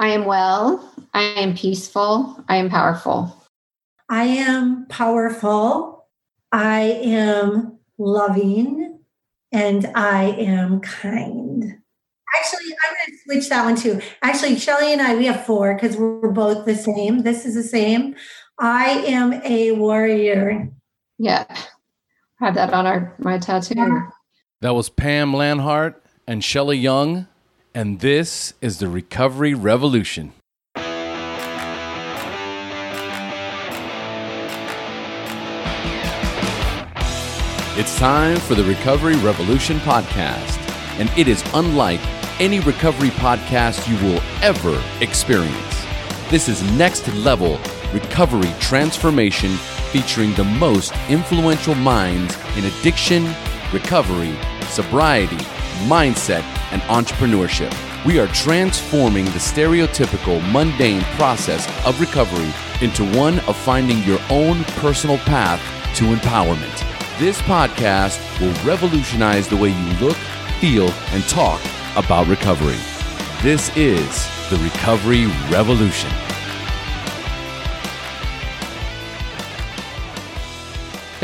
I am well. I am peaceful. I am powerful. I am powerful. I am loving. And I am kind. Actually, I'm going to switch that one too. Actually, Shelly and I, we have four because we're both the same. This is the same. I am a warrior. Yeah. I Have that on our my tattoo. That was Pam Lanhart and Shelly Young, and this is the Recovery Revolution. It's time for the Recovery Revolution podcast, and it is unlike any recovery podcast you will ever experience. This is next level recovery transformation featuring the most influential minds in addiction, recovery, sobriety, mindset, and entrepreneurship. We are transforming the stereotypical mundane process of recovery into one of finding your own personal path to empowerment. This podcast will revolutionize the way you look, feel, and talk about recovery. This is the Recovery Revolution.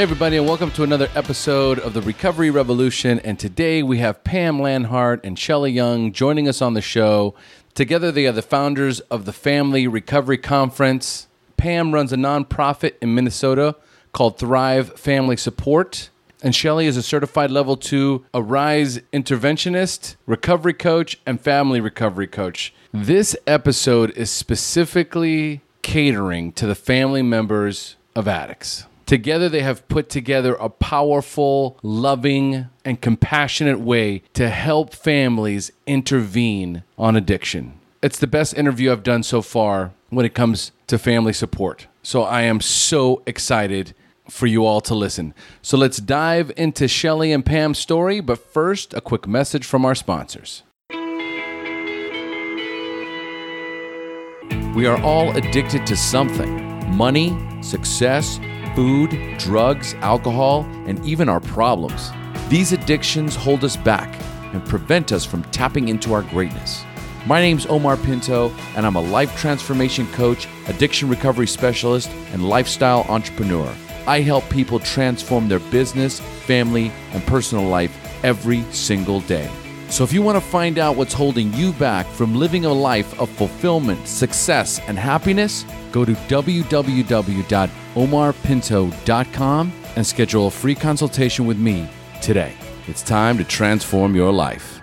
Hey, everybody, and welcome to another episode of the Recovery Revolution. And today we have Pam Lanhart and Shelly Young joining us on the show. Together, they are the founders of the Family Recovery Conference. Pam runs a nonprofit in Minnesota called Thrive Family Support. And Shelly is a certified level two Arise interventionist, recovery coach, and family recovery coach. This episode is specifically catering to the family members of addicts. Together, they have put together a powerful, loving, and compassionate way to help families intervene on addiction. It's the best interview I've done so far when it comes to family support. So I am so excited for you all to listen. So let's dive into Shelly and Pam's story, but first, a quick message from our sponsors. We are all addicted to something money, success, food, drugs, alcohol, and even our problems. These addictions hold us back and prevent us from tapping into our greatness. My name's Omar Pinto, and I'm a life transformation coach, addiction recovery specialist, and lifestyle entrepreneur. I help people transform their business, family, and personal life every single day. So if you want to find out what's holding you back from living a life of fulfillment, success, and happiness, go to www.omarpinto.com and schedule a free consultation with me today. It's time to transform your life.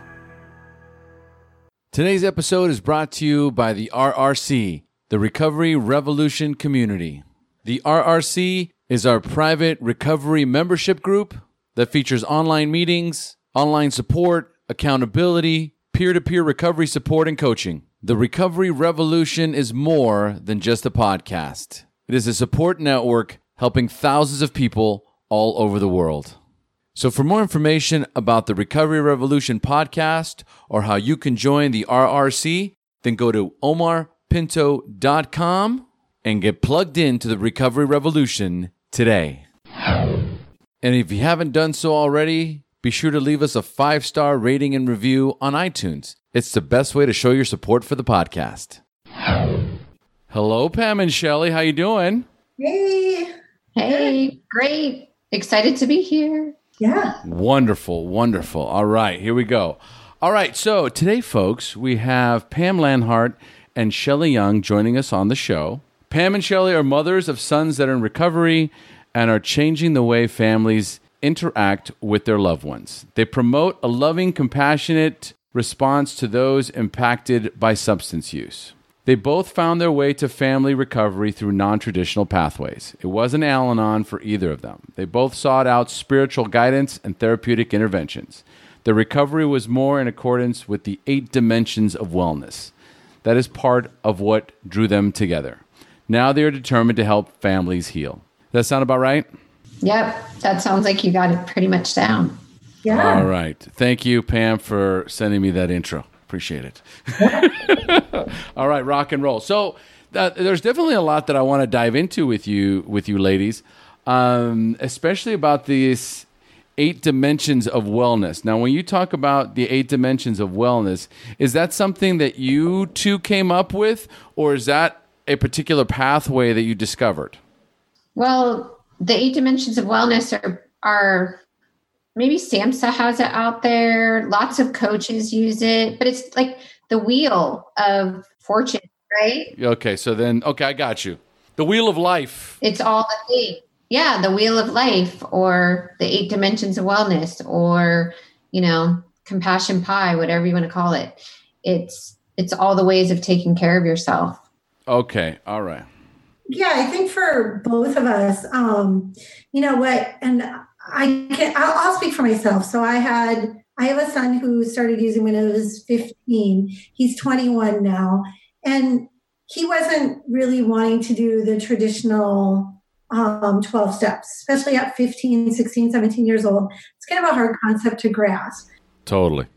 Today's episode is brought to you by the RRC, the Recovery Revolution Community. The RRC is our private recovery membership group that features online meetings, online support, accountability, peer to peer recovery support, and coaching. The Recovery Revolution is more than just a podcast, it is a support network helping thousands of people all over the world. So, for more information about the Recovery Revolution podcast or how you can join the RRC, then go to omarpinto.com and get plugged into the Recovery Revolution today. And if you haven't done so already, be sure to leave us a five star rating and review on iTunes. It's the best way to show your support for the podcast. Hello, Pam and Shelly. How you doing? Hey. Hey, great. Excited to be here. Yeah. Wonderful, wonderful. All right, here we go. All right, so today, folks, we have Pam Lanhart and Shelly Young joining us on the show. Pam and Shelly are mothers of sons that are in recovery and are changing the way families interact with their loved ones. They promote a loving, compassionate response to those impacted by substance use. They both found their way to family recovery through non traditional pathways. It wasn't Al Anon for either of them. They both sought out spiritual guidance and therapeutic interventions. Their recovery was more in accordance with the eight dimensions of wellness. That is part of what drew them together. Now they are determined to help families heal. Does that sound about right? Yep. That sounds like you got it pretty much down. Yeah. All right. Thank you, Pam, for sending me that intro. Appreciate it. All right, rock and roll. So uh, there's definitely a lot that I want to dive into with you, with you ladies, um, especially about these eight dimensions of wellness. Now, when you talk about the eight dimensions of wellness, is that something that you two came up with, or is that a particular pathway that you discovered? Well, the eight dimensions of wellness are are maybe SAMHSA has it out there. Lots of coaches use it, but it's like the wheel of fortune, right? Okay, so then, okay, I got you. The wheel of life. It's all the thing. Yeah, the wheel of life, or the eight dimensions of wellness, or you know, compassion pie, whatever you want to call it. It's it's all the ways of taking care of yourself. Okay, all right. Yeah, I think for both of us, um, you know what, and I can I'll, I'll speak for myself. So I had I have a son who started using when he was 15. He's 21 now, and he wasn't really wanting to do the traditional um, 12 steps, especially at 15, 16, 17 years old. It's kind of a hard concept to grasp. Totally.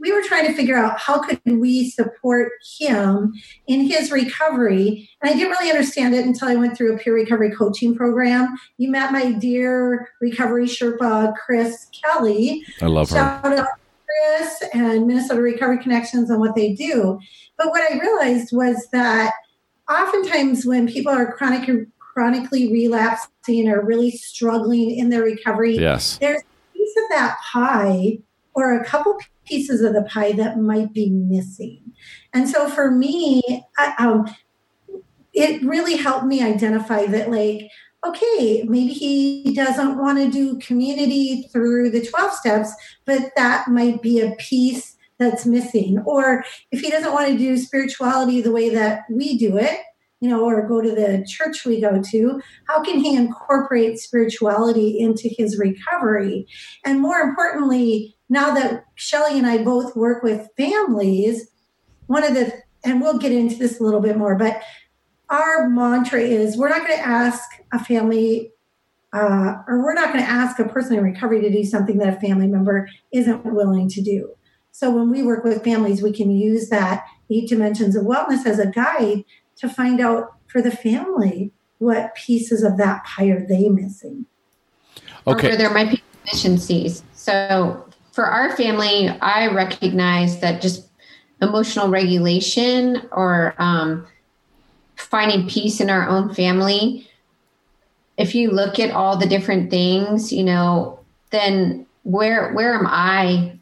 We were trying to figure out how could we support him in his recovery. And I didn't really understand it until I went through a peer recovery coaching program. You met my dear recovery Sherpa, Chris Kelly. I love her. Shout out Chris and Minnesota Recovery Connections and what they do. But what I realized was that oftentimes when people are chronic chronically relapsing or really struggling in their recovery, Yes. there's a piece of that pie or a couple pieces of the pie that might be missing. And so for me, I, um, it really helped me identify that, like, okay, maybe he doesn't want to do community through the 12 steps, but that might be a piece that's missing. Or if he doesn't want to do spirituality the way that we do it, you know, or go to the church we go to, how can he incorporate spirituality into his recovery? And more importantly, now that Shelly and I both work with families, one of the, and we'll get into this a little bit more, but our mantra is we're not going to ask a family uh, or we're not going to ask a person in recovery to do something that a family member isn't willing to do. So when we work with families, we can use that eight dimensions of wellness as a guide to find out for the family what pieces of that pie are they missing. Okay. where there might be deficiencies. So for our family, I recognize that just emotional regulation or um, finding peace in our own family. If you look at all the different things, you know, then where where am I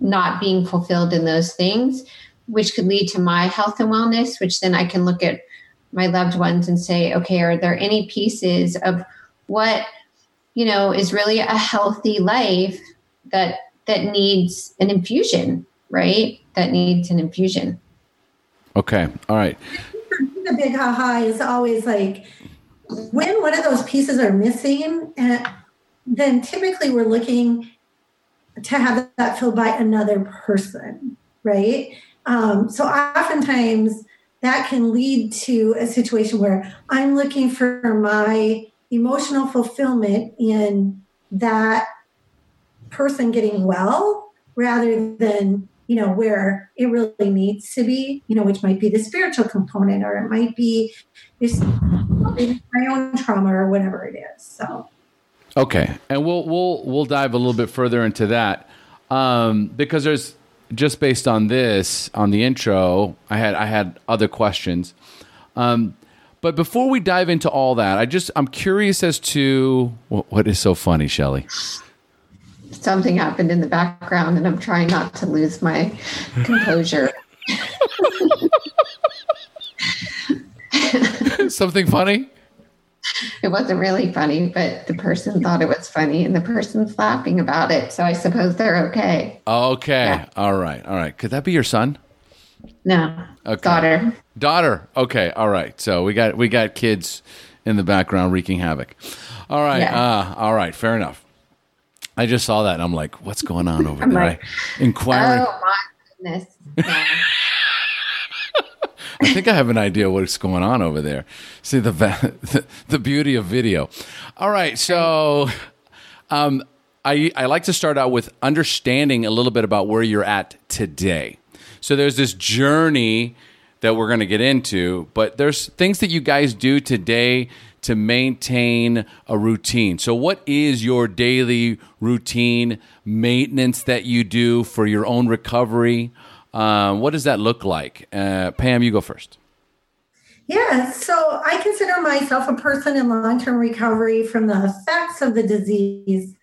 not being fulfilled in those things, which could lead to my health and wellness, which then I can look at my loved ones and say, okay, are there any pieces of what you know is really a healthy life that that needs an infusion right that needs an infusion Okay. All right. The big ha is always like when one of those pieces are missing, and then typically we're looking to have that filled by another person, right? Um, so oftentimes that can lead to a situation where I'm looking for my emotional fulfillment in that person getting well rather than you know where it really needs to be you know which might be the spiritual component or it might be this my own trauma or whatever it is so Okay, and we'll we'll we'll dive a little bit further into that um, because there's just based on this on the intro, I had I had other questions, um, but before we dive into all that, I just I'm curious as to what, what is so funny, Shelly. Something happened in the background and i'm trying not to lose my composure Something funny? it wasn't really funny but the person thought it was funny and the person's laughing about it so i suppose they're okay Okay, Yeah. all right, all right. Could that be your son? no Okay. daughter Daughter. Okay, all right. So we got we got kids in the background wreaking havoc. All right. Yeah. Uh, all right. Fair enough. I just saw that and I'm like, what's going on over I'm there? like, I, inquiring. oh my goodness. I think I have an idea what's going on over there. See the the, the beauty of video. All right. So um, I I like to start out with understanding a little bit about where you're at today. So there's this journey that we're going to get into, but there's things that you guys do today to maintain a routine. So, what is your daily routine maintenance that you do for your own recovery? Um, what does that look like? Uh, Pam, you go first. Yeah, so I consider myself a person in long term recovery from the effects of the disease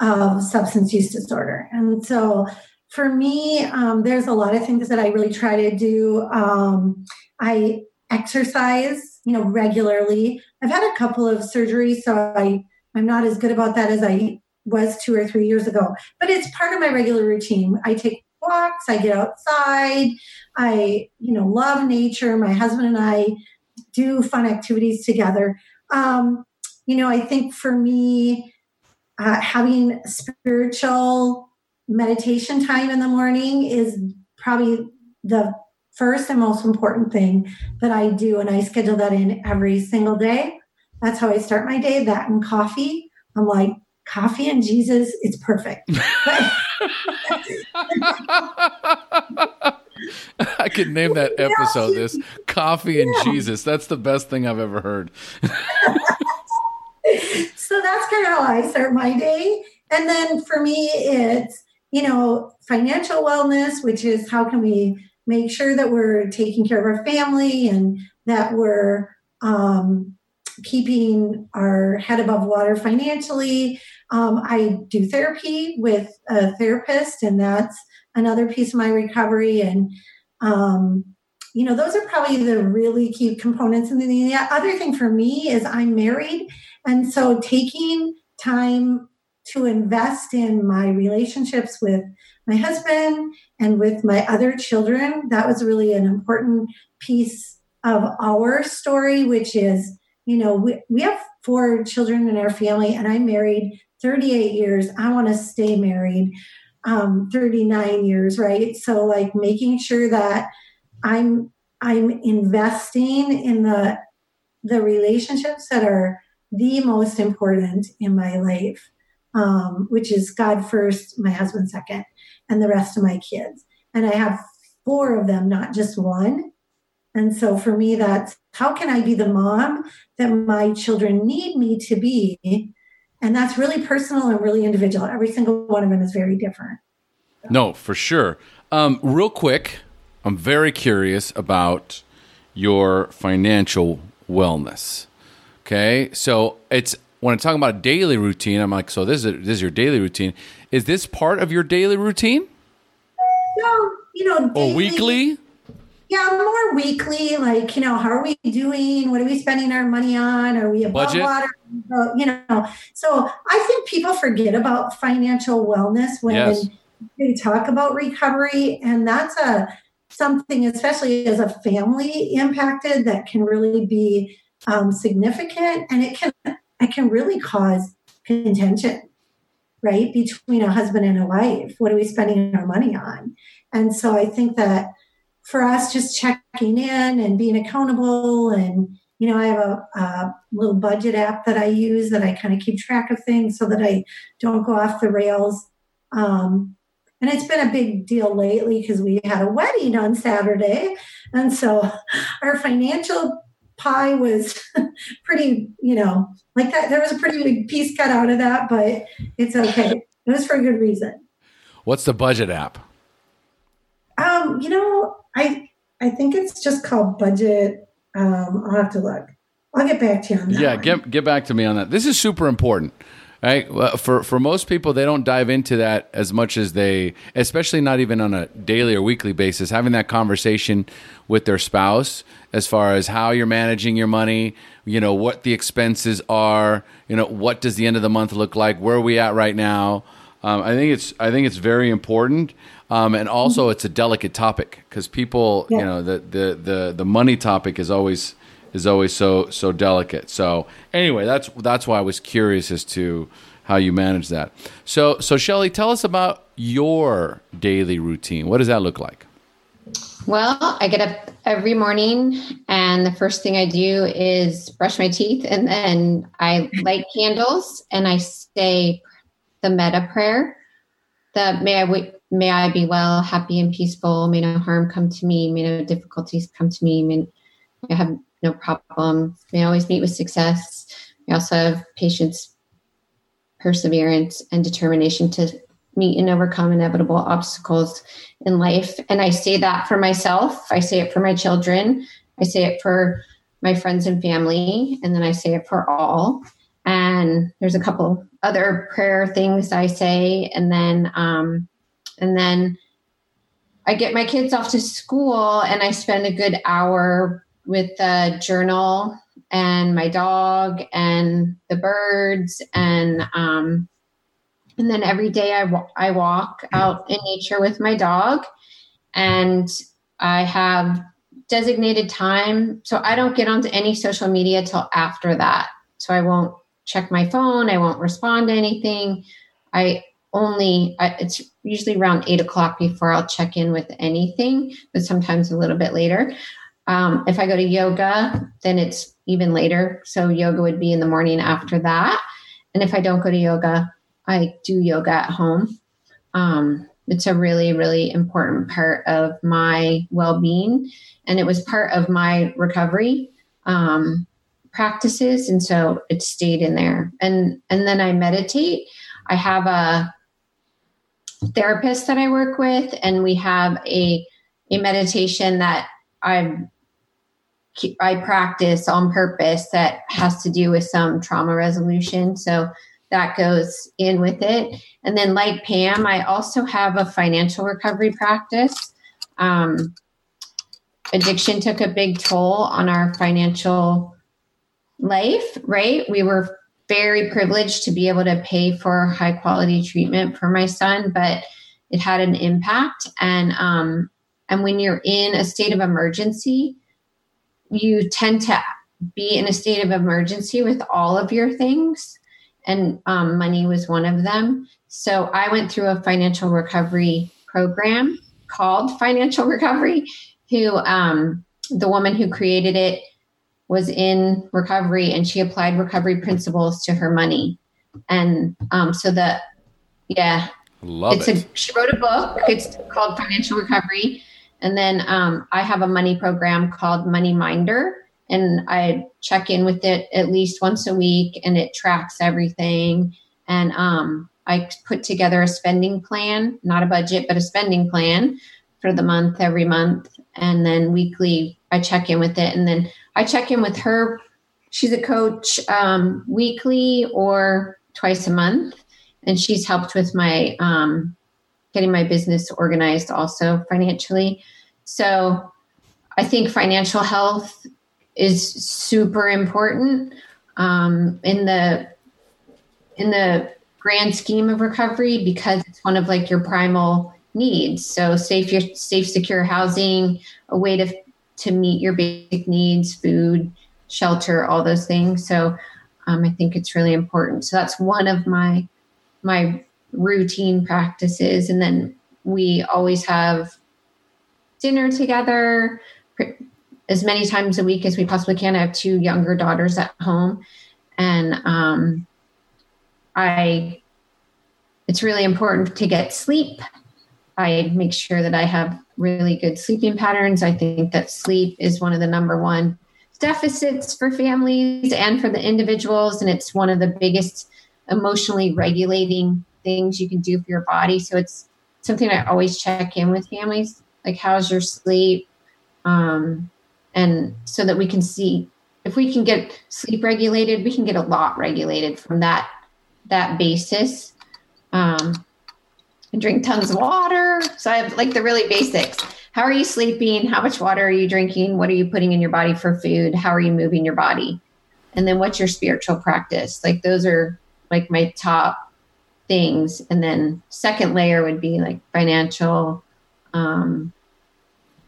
of substance use disorder. And so for me, um, there's a lot of things that I really try to do. Um, I exercise, you know, regularly. I've had a couple of surgeries, so I, I'm not as good about that as I was two or three years ago, but it's part of my regular routine. I take walks, I get outside, I, you know, love nature. My husband and I do fun activities together. Um, you know, I think for me, uh, having spiritual meditation time in the morning is probably the first and most important thing that I do. And I schedule that in every single day. That's how I start my day, that and coffee. I'm like, coffee and Jesus, it's perfect. I could name that episode this Coffee and yeah. Jesus. That's the best thing I've ever heard. so that's kind of how I start my day. And then for me, it's, you know, financial wellness, which is how can we make sure that we're taking care of our family and that we're um, keeping our head above water financially. Um, I do therapy with a therapist, and that's another piece of my recovery. And, um, you know, those are probably the really key components. And then the other thing for me is I'm married. And so taking time to invest in my relationships with my husband and with my other children, that was really an important piece of our story, which is, you know, we, we have four children in our family, and I'm married 38 years. I want to stay married um, 39 years, right? So like making sure that I'm I'm investing in the the relationships that are the most important in my life, um, which is God first, my husband second, and the rest of my kids. And I have four of them, not just one. And so for me, that's how can I be the mom that my children need me to be and that's really personal and really individual. Every single one of them is very different. No, for sure. Um, real quick, I'm very curious about your financial wellness. Okay, so it's when I'm talking about daily routine, I'm like, so this is this is your daily routine. Is this part of your daily routine? No, you know, daily, or weekly. Yeah, more weekly. Like, you know, how are we doing? What are we spending our money on? Are we above Budget? water? You know, so I think people forget about financial wellness when yes. they talk about recovery, and that's a something, especially as a family impacted, that can really be um, significant, and it can it can really cause contention, right, between a husband and a wife. What are we spending our money on? And so I think that for us just checking in and being accountable and you know i have a, a little budget app that i use that i kind of keep track of things so that i don't go off the rails um, and it's been a big deal lately because we had a wedding on saturday and so our financial pie was pretty you know like that there was a pretty big piece cut out of that but it's okay it was for a good reason what's the budget app um, you know, I I think it's just called budget. Um, I'll have to look. I'll get back to you on that. Yeah, get get back to me on that. This is super important. Right? Well, for for most people, they don't dive into that as much as they, especially not even on a daily or weekly basis. Having that conversation with their spouse as far as how you're managing your money, you know, what the expenses are, you know, what does the end of the month look like, where are we at right now. Um, I think it's I think it's very important. Um, and also, it's a delicate topic because people, yeah. you know, the, the the the money topic is always is always so so delicate. So anyway, that's that's why I was curious as to how you manage that. So so Shelly, tell us about your daily routine. What does that look like? Well, I get up every morning, and the first thing I do is brush my teeth, and then I light candles, and I say the metta prayer. The may I wait may I be well, happy, and peaceful. May no harm come to me. May no difficulties come to me. May I have no problem. We always meet with success. We also have patience, perseverance, and determination to meet and overcome inevitable obstacles in life. And I say that for myself. I say it for my children. I say it for my friends and family. And then I say it for all. And there's a couple other prayer things I say. And then, um, and then I get my kids off to school and I spend a good hour with the journal and my dog and the birds and um, and then every day I, I walk out in nature with my dog. And I have designated time so I don't get onto any social media till after that. So I won't check my phone I won't respond to anything. I only I, it's usually around eight o'clock before I'll check in with anything, but sometimes a little bit later. Um, if I go to yoga, then it's even later. So yoga would be in the morning after that. And if I don't go to yoga, I do yoga at home. Um, it's a really, really important part of my well being. And it was part of my recovery um, practices. And so it stayed in there. And, and then I meditate. I have a therapist that I work with, and we have a a meditation that I I practice on purpose that has to do with some trauma resolution. So that goes in with it. And then, like Pam, I also have a financial recovery practice. Um, addiction took a big toll on our financial life, right? We were very privileged to be able to pay for high quality treatment for my son, but it had an impact. And um, and when you're in a state of emergency, you tend to be in a state of emergency with all of your things, and um, money was one of them. So I went through a financial recovery program called Financial Recovery. Who um, the woman who created it was in recovery and she applied recovery principles to her money. And um, so the, yeah, Love it's it. A, she wrote a book. It's called Financial Recovery. And then um, I have a money program called Money Minder. And I check in with it at least once a week and it tracks everything. And um, I put together a spending plan, not a budget, but a spending plan for the month every month. And then weekly, I check in with it. And then I check in with her. She's a coach um, weekly or twice a month, and she's helped with my um, getting my business organized also financially. So I think financial health is super important um, in the in the grand scheme of recovery because it's one of like your primal needs. So safe, your safe, secure housing, a way to to meet your basic needs, food, shelter, all those things. So um, I think it's really important. So that's one of my my routine practices, and then we always have dinner together as many times a week as we possibly can. I have two younger daughters at home, and um, I it's really important to get sleep. I make sure that I have really good sleeping patterns. I think that sleep is one of the number one deficits for families and for the individuals. And it's one of the biggest emotionally regulating things you can do for your body. So it's something I always check in with families like, how's your sleep? Um, and so that we can see if we can get sleep regulated, we can get a lot regulated from that that basis. Um, drink tons of water. So I have like the really basics. How are you sleeping? How much water are you drinking? What are you putting in your body for food? How are you moving your body? And then what's your spiritual practice? Like those are like my top things. And then second layer would be like financial, um,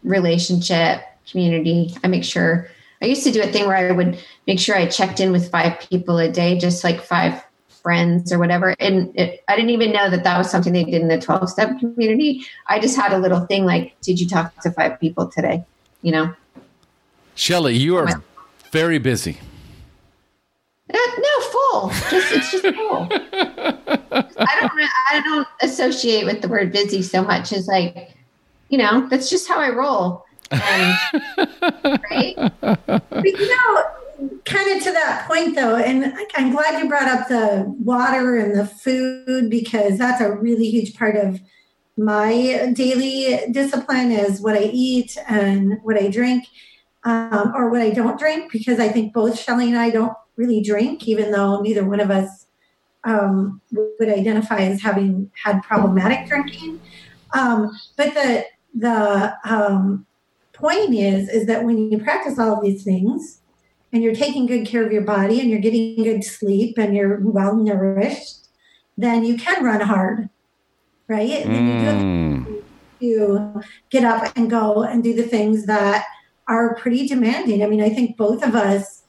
relationship, community. I make sure I used to do a thing where I would make sure I checked in with five people a day, just like five friends or whatever. And it, I didn't even know that that was something they did in the 12 step community. I just had a little thing like, did you talk to five people today? You know? Shelly, you are very busy. No, full. Just it's just full. I don't. I don't associate with the word busy so much as like, you know, that's just how I roll. And, right? But, you know, kind of to that point though, and I'm glad you brought up the water and the food because that's a really huge part of my daily discipline is what I eat and what I drink um, or what I don't drink because I think both Shelly and I don't really drink, even though neither one of us um, would identify as having had problematic drinking. Um, but the the um, point is is that when you practice all of these things and you're taking good care of your body and you're getting good sleep and you're well nourished, then you can run hard, right? Mm. You get up and go and do the things that are pretty demanding. I mean, I think both of us,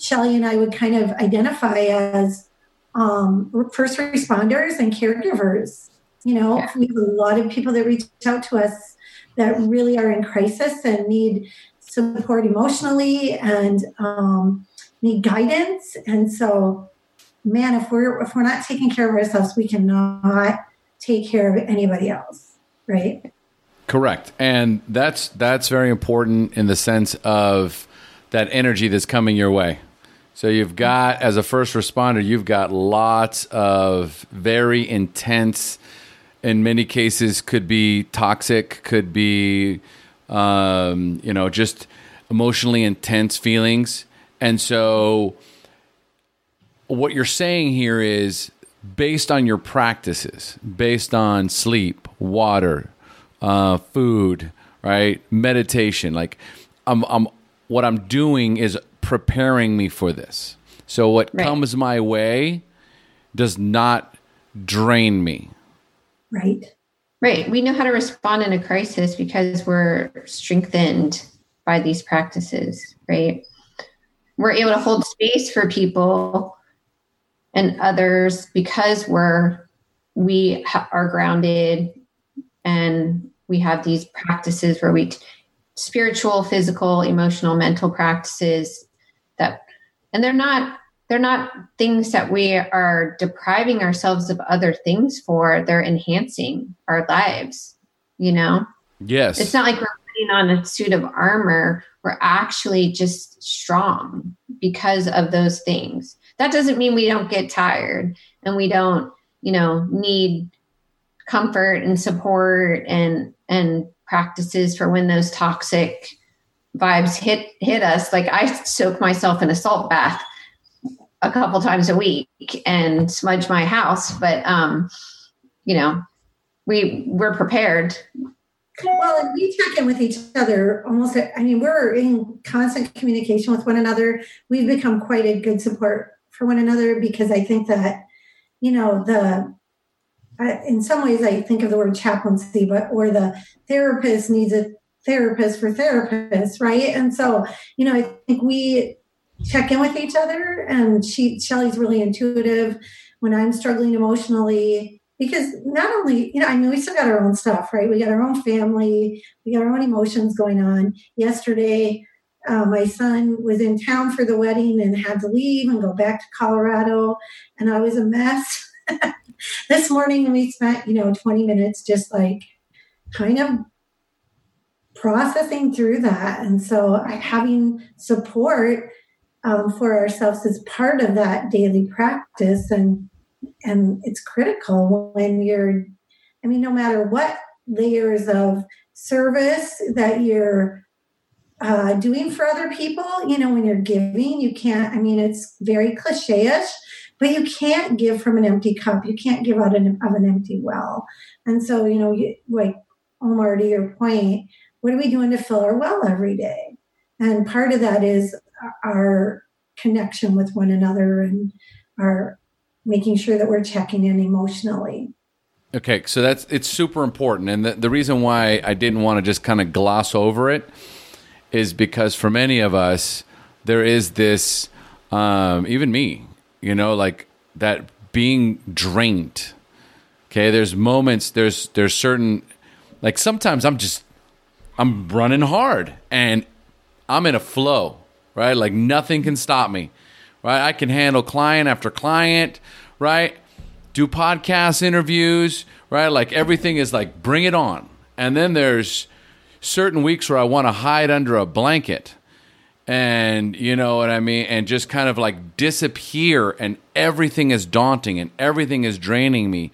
Shelly and I, would kind of identify as um, first responders and caregivers. You know, Yeah. we have a lot of people that reach out to us that really are in crisis and need support emotionally and um, need guidance. And so, man, if we're if we're not taking care of ourselves, we cannot take care of anybody else, right? Correct. And that's that's very important in the sense of that energy that's coming your way. So you've got as a first responder, you've got lots of very intense in many cases could be toxic, could be um, you know, just emotionally intense feelings. And so what you're saying here is based on your practices, based on sleep, water, uh, food, right, meditation. Like, I'm, I'm, what I'm doing is preparing me for this. So what Right. comes my way does not drain me. Right. Right. We know how to respond in a crisis because we're strengthened by these practices, right? We're able to hold space for people and others because we're we ha- are grounded and we have these practices where we t- spiritual, physical, emotional, mental practices that and they're not they're not things that we are depriving ourselves of other things for. They're enhancing our lives you know? Yes. it's not like we're putting on a suit of armor. We're actually just strong because of those things. That doesn't mean we don't get tired and we don't you know need comfort and support and and practices for when those toxic vibes hit hit us like i soak myself in a salt bath a couple times a week and smudge my house but um you know we we're prepared Well, and we check in with each other almost. I mean, we're in constant communication with one another. We've become quite a good support for one another because I think that, you know, the in some ways I think of the word chaplaincy, but or the therapist needs a therapist for therapists, right? And so, you know, I think we check in with each other, and she Shelly's really intuitive when I'm struggling emotionally because not only you know i mean we still got our own stuff right? We got our own family we got our own emotions going on. Yesterday uh, my son was in town for the wedding and had to leave and go back to colorado and i was a mess. This morning we spent you know 20 minutes just like kind of processing through that. And so having support um, for ourselves is part of that daily practice. And and it's critical when you're i mean no matter what layers of service that you're uh, doing for other people you know when you're giving you can't i mean it's very cliche-ish but you can't give from an empty cup. You can't give out an, of an empty well. And so you know you, like omar to your point what are we doing to fill our well every day and part of that is our connection with one another and our making sure that we're checking in emotionally. Okay, so that's it's super important, and the, the reason why I didn't want to just kind of gloss over it is because for many of us, there is this, um, even me, you know, like that being drained. Okay, there's moments, there's there's certain, like sometimes I'm just, I'm running hard, and I'm in a flow, right? Like nothing can stop me, right? I can handle client after client, right? Do podcast interviews, right? Like everything is like bring it on. And then there's certain weeks where I want to hide under a blanket and you know what I mean, and just kind of like disappear, and everything is daunting and everything is draining me,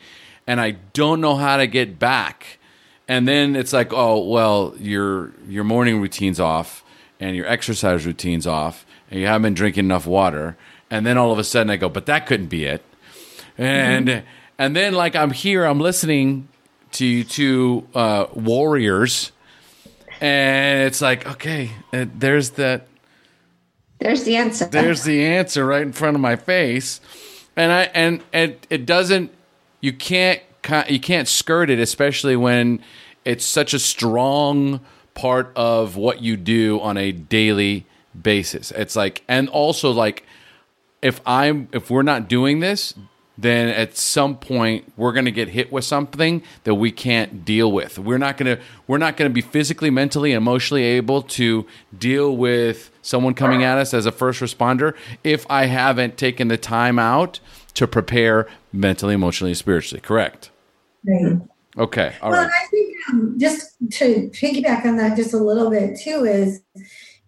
and I don't know how to get back. And then it's like, oh well, your your morning routine's off, and your exercise routine's off, and you haven't been drinking enough water. And then all of a sudden, I go, but that couldn't be it. And mm-hmm. and then like I'm here, I'm listening to to uh, warriors, and it's like, okay, uh, there's that there's the answer. There's the answer right in front of my face, and I and it it doesn't. You can't you can't skirt it, especially when it's such a strong part of what you do on a daily basis. It's like, and also like, if I'm if we're not doing this, then at some point we're going to get hit with something that we can't deal with. We're not going to we're not going to be physically, mentally, emotionally able to deal with someone coming at us as a first responder if I haven't taken the time out to prepare mentally, emotionally, spiritually. Correct. Right. Okay. All well, right. I think um, just to piggyback on that just a little bit too is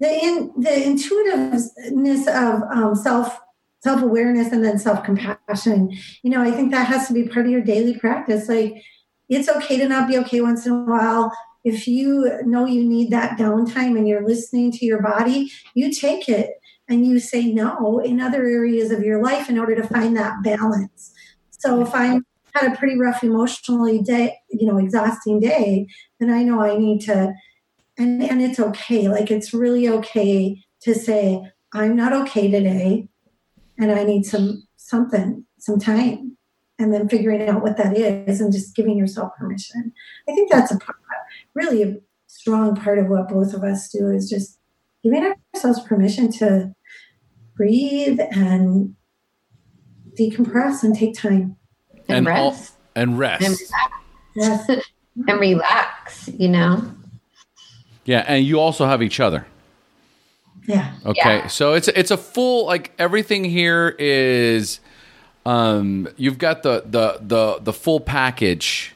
the in, the intuitiveness of um, self self awareness and then self compassion. You know, I think that has to be part of your daily practice. Like, it's okay to not be okay once in a while. If you know you need that downtime and you're listening to your body, you take it and you say no in other areas of your life in order to find that balance. So if I had a pretty rough emotionally day, you know, exhausting day, then I know I need to and and it's okay. Like it's really okay to say I'm not okay today and I need some something, some time, and then figuring out what that is and just giving yourself permission. I think that's a really a strong part of what both of us do is just giving ourselves permission to breathe and decompress and take time and, and rest all, and rest and relax. And relax you know yeah and you also have each other yeah. Okay. Yeah. So it's it's a full like everything here is um you've got the the the the full package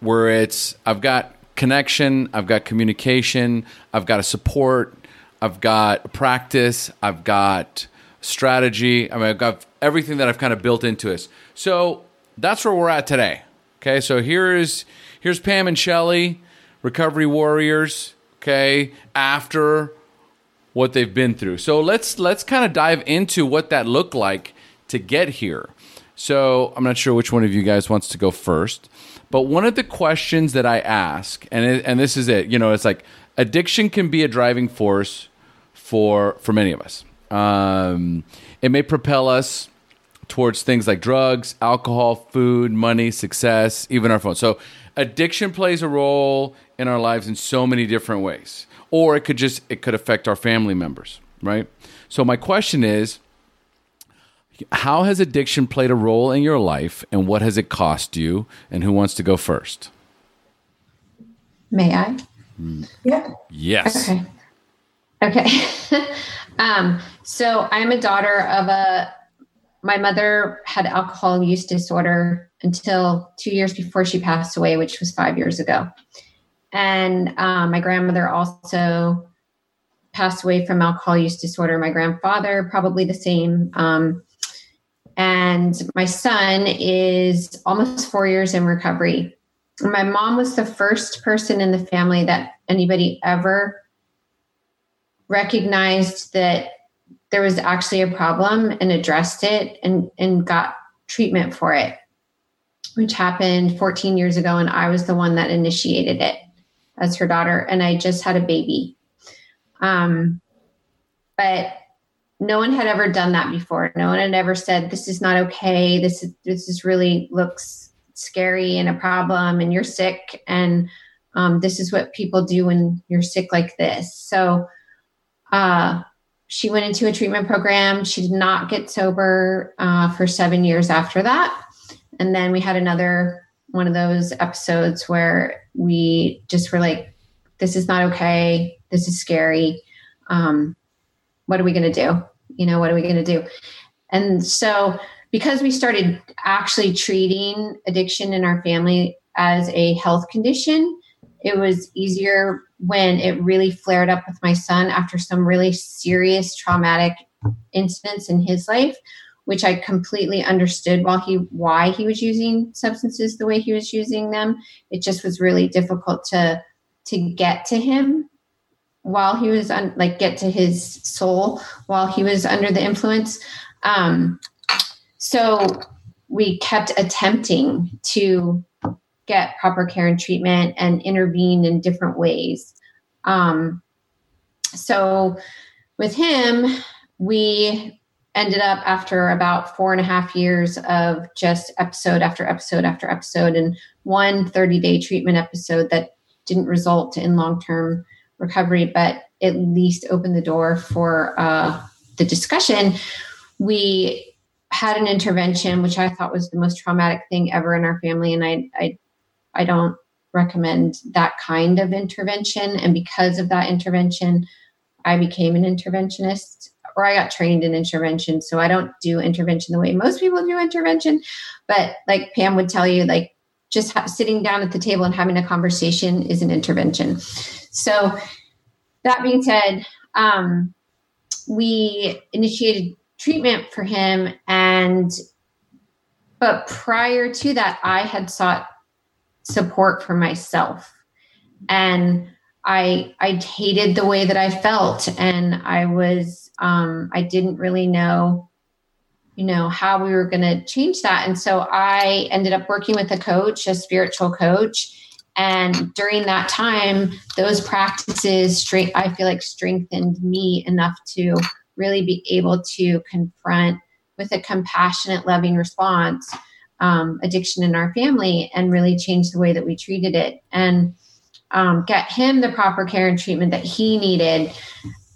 where it's I've got connection, I've got communication, I've got a support, I've got practice, I've got strategy. I mean, I've got everything that I've kind of built into us. So that's where we're at today. Okay, so here's here's Pam and Shelly, recovery warriors. Okay, after what they've been through. So let's let's kind of dive into what that looked like to get here. So I'm not sure which one of you guys wants to go first, but one of the questions that I ask, and it, and this is it, you know, it's like addiction can be a driving force for for many of us. Um, it may propel us towards things like drugs, alcohol, food, money, success, even our phone. So addiction plays a role in our lives in so many different ways or it could just it could affect our family members, right? So my question is how has addiction played a role in your life and what has it cost you and who wants to go first? May I? Yeah. Yes. Okay. Okay. um, so I'm a daughter of a my mother had alcohol use disorder until two years before she passed away, which was five years ago. And um, my grandmother also passed away from alcohol use disorder. My grandfather, probably the same. Um, and my son is almost four years in recovery. My mom was the first person in the family that anybody ever recognized that there was actually a problem and addressed it and, and got treatment for it, which happened 14 years ago. And I was the one that initiated it as her daughter, and I just had a baby. Um, but no one had ever done that before. No one had ever said, "This is not okay. This is this is really looks scary and a problem, and you're sick, and um, this is what people do when you're sick like this." So, uh, she went into a treatment program. She did not get sober uh, for seven years after that, and then we had another one of those episodes where we just were like, this is not okay. This is scary. Um, what are we going to do? You know, what are we going to do? And so, because we started actually treating addiction in our family as a health condition, it was easier when it really flared up with my son after some really serious traumatic incidents in his life which I completely understood while he why he was using substances the way he was using them. It just was really difficult to to get to him while he was on like get to his soul while he was under the influence. Um, so we kept attempting to get proper care and treatment and intervene in different ways. Um, so with him, we ended up after about four and a half years of just episode after episode after episode and one 30 day treatment episode that didn't result in long term recovery, but at least opened the door for uh, the discussion. We had an intervention, which I thought was the most traumatic thing ever in our family, and I, I, I don't recommend that kind of intervention. And because of that intervention, I became an interventionist or I got trained in intervention. So I don't do intervention the way most people do intervention. But like Pam would tell you, like just ha- sitting down at the table and having a conversation is an intervention. So that being said, um, we initiated treatment for him and but prior to that i had sought support for myself and i i hated the way that i felt and i was um, I didn't really know, you know, how we were going to change that. And so I ended up working with a coach, a spiritual coach. And during that time, those practices, straight, I feel like strengthened me enough to really be able to confront with a compassionate, loving response um, addiction in our family and really change the way that we treated it and um, get him the proper care and treatment that he needed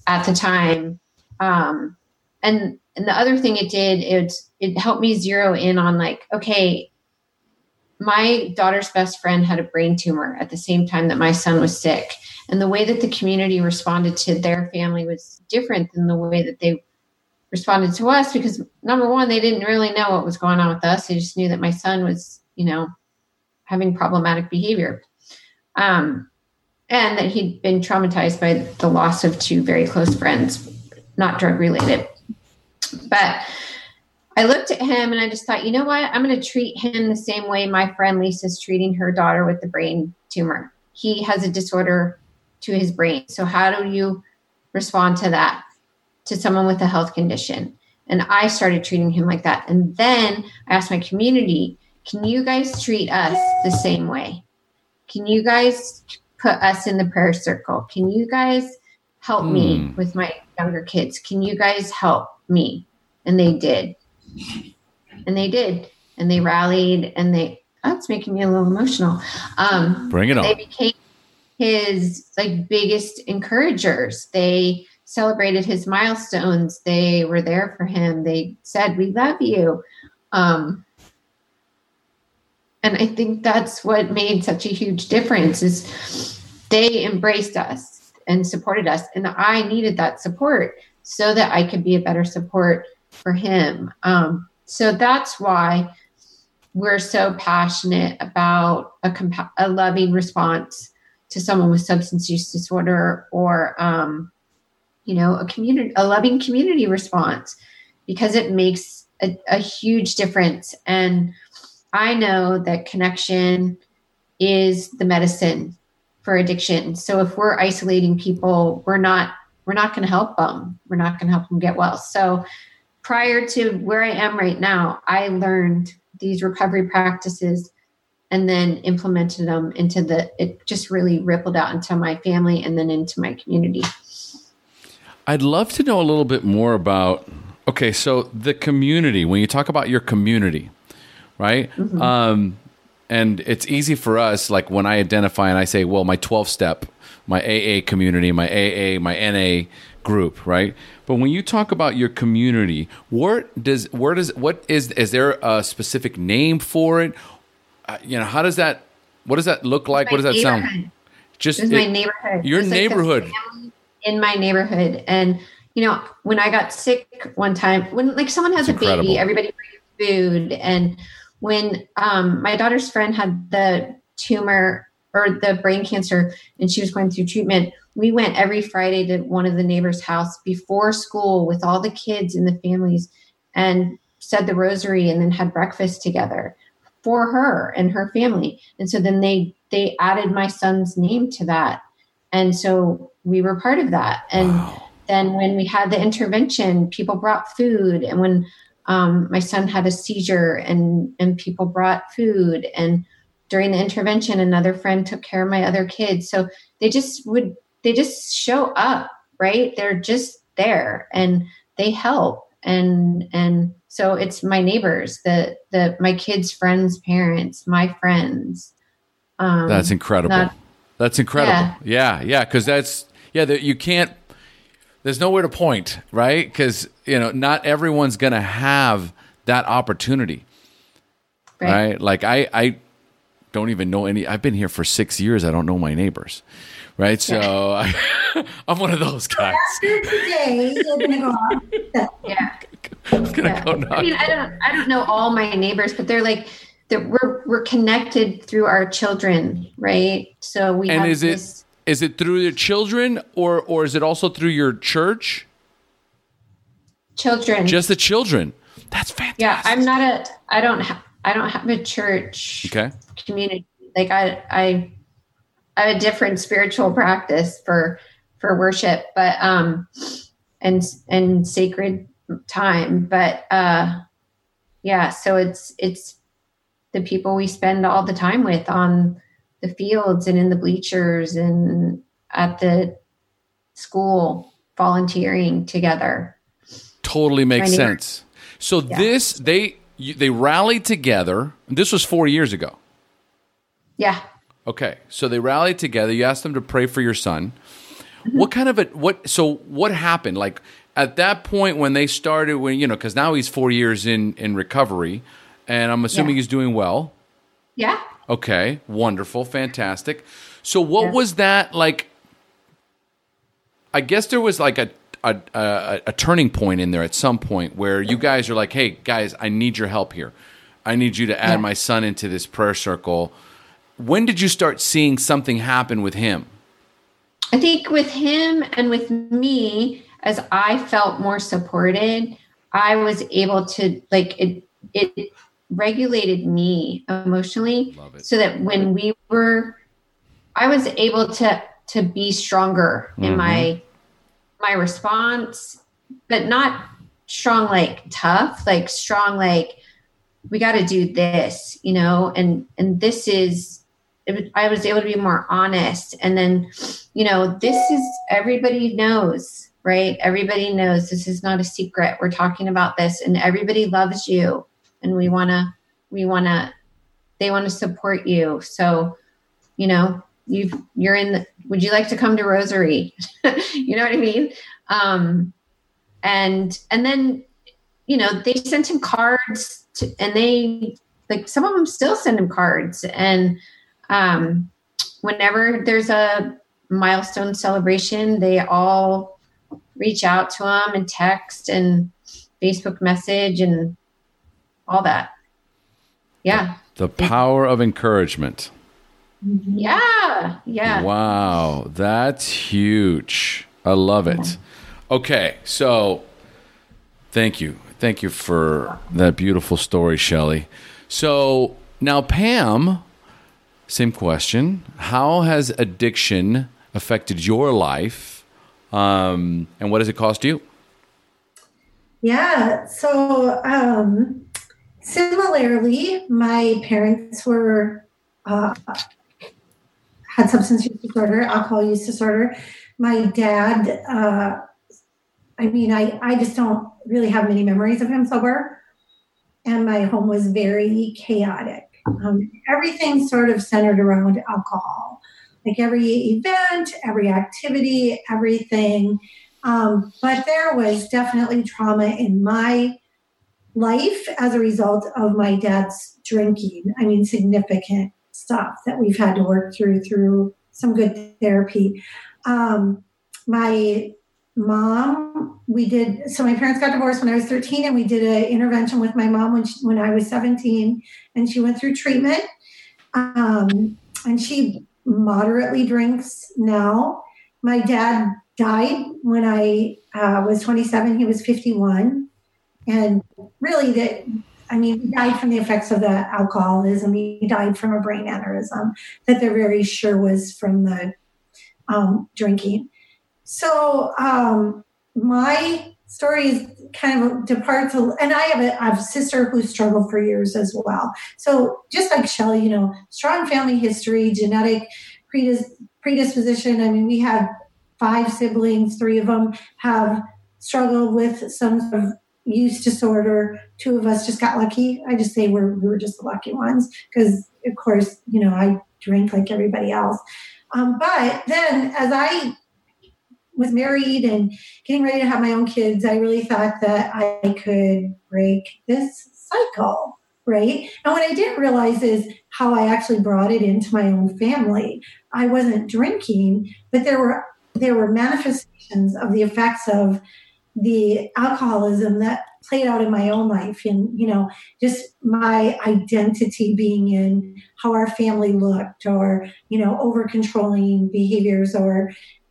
at the time. Um, and and the other thing it did it it helped me zero in on like okay my daughter's best friend had a brain tumor at the same time that my son was sick. And the way that the community responded to their family was different than the way that they responded to us because number one they didn't really know what was going on with us they just knew that my son was you know having problematic behavior um, and that he'd been traumatized by the loss of two very close friends not drug related. But I looked at him and I just thought, you know what? I'm going to treat him the same way my friend Lisa's treating her daughter with the brain tumor. He has a disorder to his brain. So, how do you respond to that to someone with a health condition? And I started treating him like that. And then I asked my community, can you guys treat us the same way? Can you guys put us in the prayer circle? Can you guys help me hmm. with my younger kids. Can you guys help me? And they did. And they did. And they rallied and they, that's making me a little emotional. Um, Bring it on. They became his like biggest encouragers. They celebrated his milestones. They were there for him. They said, we love you. Um, and I think that's what made such a huge difference is they embraced us and supported us. And I needed that support so that I could be a better support for him. Um, so that's why we're so passionate about a, compa- a loving response to someone with substance use disorder or, um, you know, a community, a loving community response because it makes a, a huge difference. And I know that connection is the medicine for addiction. So if we're isolating people, we're not we're not going to help them. We're not going to help them get well. So prior to where I am right now, I learned these recovery practices and then implemented them into the it just really rippled out into my family and then into my community. I'd love to know a little bit more about okay, so the community, when you talk about your community, right? Mm-hmm. Um, and it's easy for us like when i identify and i say well my 12 step my aa community my aa my na group right? But when you talk about your community where does where does what is is there a specific name for it? Uh, you know how does that what does that look like? What does that sound? just it, my neighborhood. your neighborhood. like in my neighborhood. And you know when i got sick one time when like someone has a incredible. baby everybody brings food. And when um, my daughter's friend had the tumor or the brain cancer and she was going through treatment we went every friday to one of the neighbors house before school with all the kids and the families and said the rosary and then had breakfast together for her and her family. And so then they they added my son's name to that. And so we were part of that. And wow. then when we had the intervention people brought food. And when um, my son had a seizure and and people brought food. And during the intervention another friend took care of my other kids. So they just would they just show up right? They're just there and they help. And and so it's my neighbors the the my kids friends parents my friends. Um that's incredible. not, that's incredible. Yeah. Yeah because yeah, that's yeah that you can't there's nowhere to point right because you know not everyone's gonna have that opportunity right, right? like i i don't even know any. I've been here for six years. I don't know my neighbors, right? So I, am one of those guys. today, you're gonna go on. Yeah. yeah. Go I mean, I don't, I don't know all my neighbors, but they're like, that we're we're connected through our children, right? So we and is this, it is it through your children or or is it also through your church? Children, just the children. That's fantastic. Yeah, I'm not a. I don't. have. I don't have a church. Okay community. Like I, I, I have a different spiritual practice for for worship, but um, and and sacred time. But uh, yeah, so it's it's the people we spend all the time with on the fields and in the bleachers and at the school volunteering together. Totally makes sense. So yeah. this they they rallied together. This was four years ago. Yeah. Okay. So they rallied together. You asked them to pray for your son. Mm-hmm. What kind of a what so what happened? Like at that point when they started when you know cuz now he's 4 years in in recovery and I'm assuming yeah. he's doing well. Yeah. Okay. Wonderful. Fantastic. So what yeah. was that like I guess there was like a a, a, a turning point in there at some point where you guys are like, "Hey guys, I need your help here. I need you to add yeah. my son into this prayer circle." when did you start seeing something happen with him? I think with him and with me, as I felt more supported, I was able to like it. It regulated me emotionally, so that when we were, I was able to to be stronger mm-hmm. in my my response, but not strong like tough, like strong like we got to do this, you know, and and this is I was able to be more honest. And then, you know, this is everybody knows, right? Everybody knows this is not a secret. We're talking about this, and everybody loves you, and we want to, we want to, they want to support you. So, you know, you've you're in. The, would you like to come to Rosary? you know what I mean? Um, and and then, you know, they sent him cards, to, and they like some of them still send him cards and um, whenever there's a milestone celebration, they all reach out to him and text and Facebook message and all that. Yeah. The power of encouragement. Yeah. Yeah. Wow. That's huge. I love it. Okay. So thank you. Thank you for that beautiful story, Shelly. So now, Pam, same question. How has addiction affected your life? Um, and what does it cost you? Yeah. So, um, similarly, my parents were uh, had substance use disorder, alcohol use disorder. My dad, uh, I mean, I, I just don't really have many memories of him sober. And my home was very chaotic. Um, everything sort of centered around alcohol, like every event, every activity, everything. Um, but there was definitely trauma in my life as a result of my dad's drinking. I mean, significant stuff that we've had to work through through some good therapy. Um, my mom we did so my parents got divorced when i was 13 and we did an intervention with my mom when, she, when i was 17 and she went through treatment um, and she moderately drinks now. My dad died when I uh, was 27. He was 51. And really, that I mean, he died from the effects of the alcoholism. He died from a brain aneurysm that they're very sure was from the um, drinking. So um, my story is kind of departs, and I have a, I have a sister who struggled for years as well. So just like Shelly, you know, strong family history, genetic predis- predisposition. I mean, we have five siblings. Three of them have struggled with some sort of use disorder. Two of us just got lucky. I just say we're we were just the lucky ones because, of course, you know, I drink like everybody else. Um, but then, as I was married and getting ready to have my own kids, I really thought that I could break this cycle, right? And what I didn't realize is how I actually brought it into my own family. I wasn't drinking, but there were there were manifestations of the effects of the alcoholism that played out in my own life and you know just my identity being in how our family looked or you know over controlling behaviors or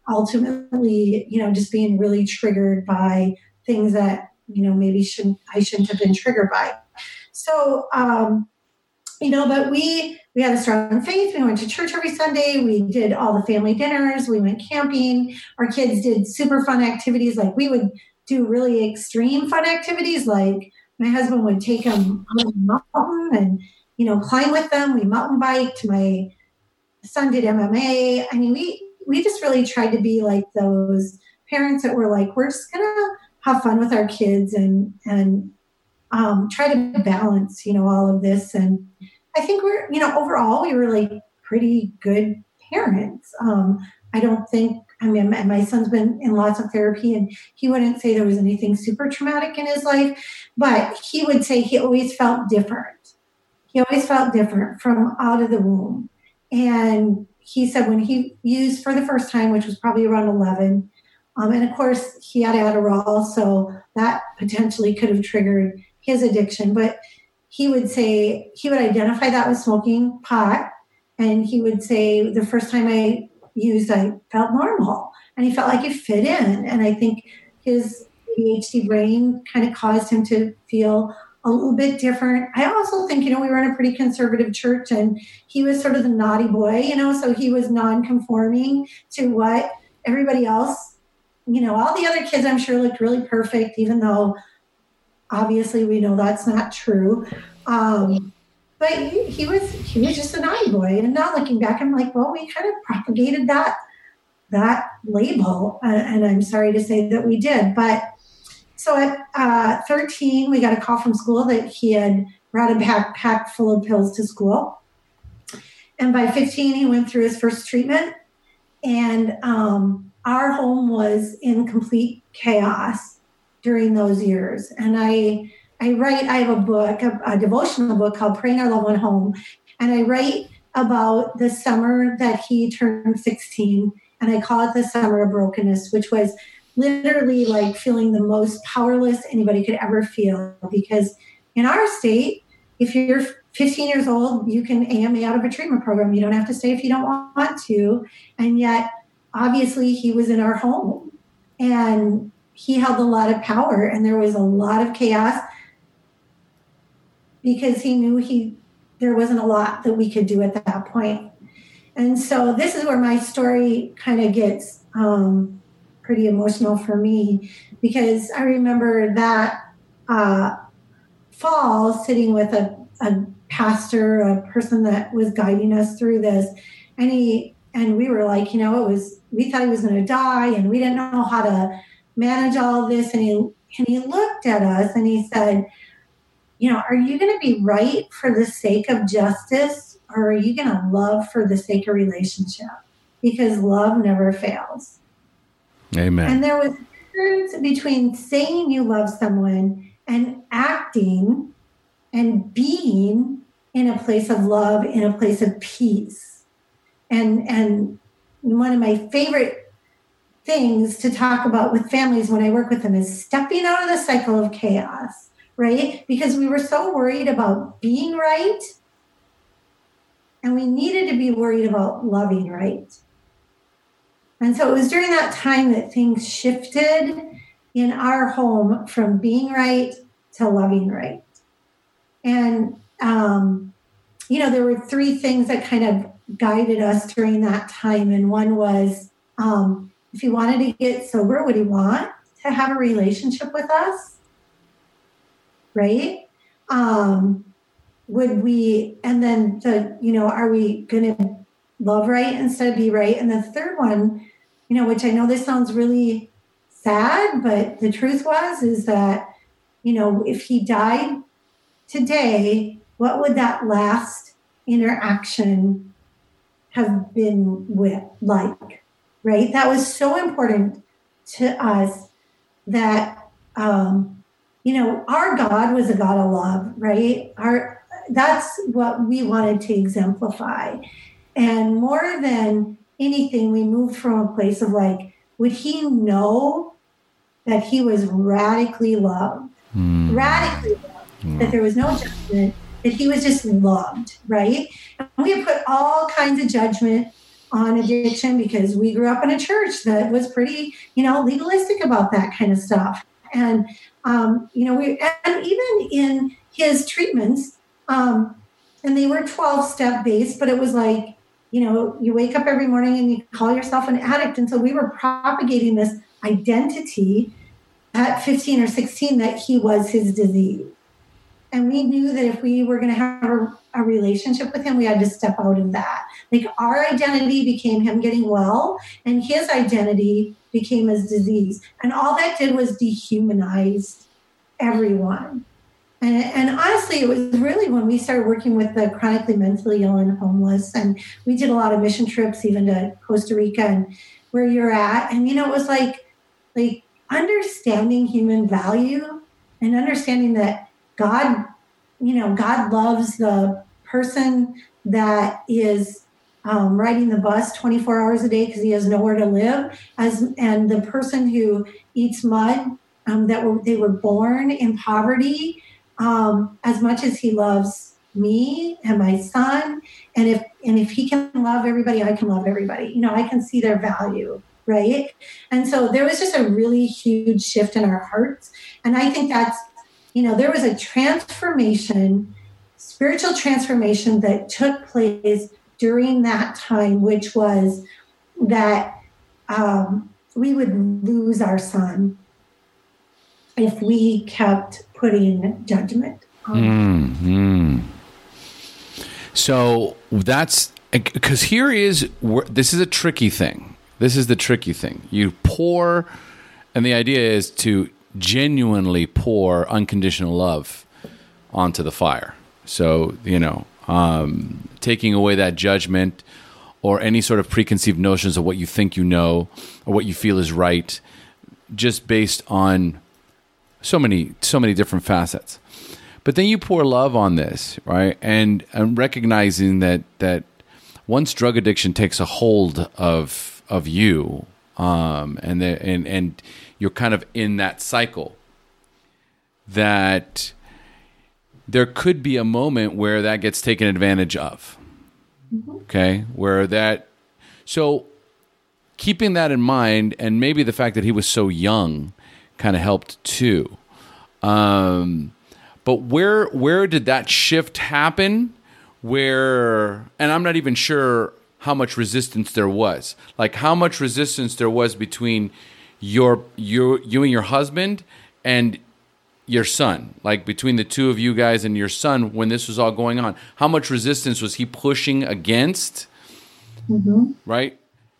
ultimately you know just being really triggered by things that you know maybe shouldn't i shouldn't have been triggered by. So um you know but we we had a strong faith. We went to church every sunday. We did all the family dinners. We went camping. Our kids did super fun activities. Like we would do really extreme fun activities like my husband would take them on the mountain and you know climb with them. We mountain biked. My son did mma i mean we we just really tried to be like those parents that were like we're just gonna have fun with our kids and and um, try to balance you know all of this. And i think we're you know overall we were like pretty good parents. Um, i don't think I mean, my son's been in lots of therapy, and he wouldn't say there was anything super traumatic in his life, but he would say he always felt different. He always felt different from out of the womb. And he said when he used for the first time, which was probably around 11, um, and of course he had Adderall, so that potentially could have triggered his addiction. But he would say he would identify that with smoking pot, and he would say the first time I used, I felt normal and he felt like he fit in. And I think his ADHD brain kind of caused him to feel a little bit different. I also think, you know, we were in a pretty conservative church and he was sort of the naughty boy, you know, so he was non conforming to what everybody else, you know, all the other kids I'm sure looked really perfect, even though obviously we know that's not true. Um, but he, he, was he was just an naughty boy. And now looking back, I'm like, well, we kind of propagated that that label, uh, and I'm sorry to say that we did. But so at uh, 13, we got a call from school that he had brought a backpack full of pills to school. And by 15, he went through his first treatment, and um, our home was in complete chaos during those years. And I I write, I have a book, a, a devotional book called Praying Our Loved One Home. And I write about the summer that he turned 16. And I call it the summer of brokenness, which was literally like feeling the most powerless anybody could ever feel. Because in our state, if you're 15 years old, you can AMA out of a treatment program. You don't have to stay if you don't want to. And yet, obviously, he was in our home and he held a lot of power, and there was a lot of chaos because he knew he there wasn't a lot that we could do at that point. And so this is where my story kind of gets um, pretty emotional for me because I remember that uh, fall sitting with a, a pastor, a person that was guiding us through this, and he and we were like, you know, it was we thought he was going to die, and we didn't know how to manage all this, and he and he looked at us and he said, you know, are you going to be right for the sake of justice or are you going to love for the sake of relationship? Because love never fails. Amen. And there was a difference between saying you love someone and acting and being in a place of love, in a place of peace. And and one of my favorite things to talk about with families when I work with them is stepping out of the cycle of chaos right? Because we were so worried about being right and we needed to be worried about loving right. And so it was during that time that things shifted in our home from being right to loving right. And, um, you know, there were three things that kind of guided us during that time. And one was um, if he wanted to get sober, would he want to have a relationship with us? Right? Um, would we, and then the, you know, are we going to love right instead of be right? And the third one, you know, which I know this sounds really sad, but the truth was, is that, you know, if he died today, what would that last interaction have been with like? Right? That was so important to us that um, you know, our God was a God of love, right? Our that's what we wanted to exemplify. And more than anything, we moved from a place of like, would he know that he was radically loved? Mm. Radically loved. Mm. That there was no judgment, that he was just loved, right? And we have put all kinds of judgment on addiction because we grew up in a church that was pretty, you know, legalistic about that kind of stuff. And um, you know, we and even in his treatments, um, and they were 12 step based, but it was like, you know, you wake up every morning and you call yourself an addict. And so we were propagating this identity at 15 or 16 that he was his disease. And we knew that if we were going to have a, a, relationship with him, we had to step out of that. Like our identity became him getting well, and his identity became his disease. And all that did was dehumanize everyone. And, and, honestly, it was really when we started working with the chronically mentally ill and homeless, and we did a lot of mission trips, even to Costa Rica and where you're at. And you know, it was like like understanding human value and understanding that God, you know, God loves the person that is um, riding the bus 24 hours a day because he has nowhere to live, as and the person who eats mud um, that were they were born in poverty um, as much as he loves me and my son. And if and if he can love everybody i can love everybody. You know i can see their value right? And so there was just a really huge shift in our hearts. And i think that's you know there was a transformation spiritual transformation that took place during that time which was that um, we would lose our son if we kept putting judgment on. Mm-hmm. So that's because here is this is a tricky thing. This is the tricky thing. You pour, and the idea is to genuinely pour unconditional love onto the fire. So you know, um, taking away that judgment or any sort of preconceived notions of what you think you know or what you feel is right, just based on so many so many different facets. But then you pour love on this, right? And and recognizing that that once drug addiction takes a hold of of you, um, and the, and and you're kind of in that cycle, that there could be a moment where that gets taken advantage of. Mm-hmm. Okay, where that so keeping that in mind, and maybe the fact that he was so young kind of helped too. Um, but where where did that shift happen? Where and I'm not even sure how much resistance there was. Like how much resistance there was between your your you and your husband and your son like between the two of you guys and your son when this was all going on. How much resistance was he pushing against? Mm-hmm. right?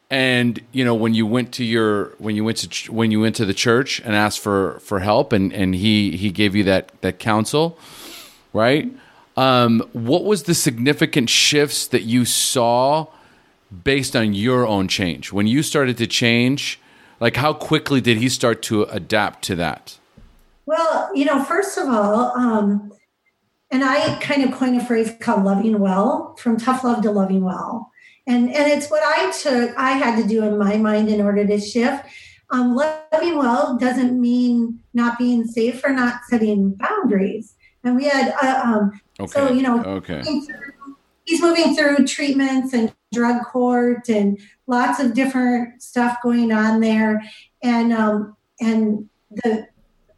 And you know when you went to your when you went to ch- when you went to the church and asked for for help and and he he gave you that that counsel right? Um what was the significant shifts that you saw based on your own change? When you started to change like how quickly did he start to adapt to that? Well you know first of all um and i kind of coined a phrase called loving well from tough love to loving well. And and it's what i took i had to do in my mind in order to shift. Um, loving well doesn't mean not being safe or not setting boundaries. And we had uh, um, okay. so you know okay he's moving through treatments and drug court and lots of different stuff going on there. And um, and the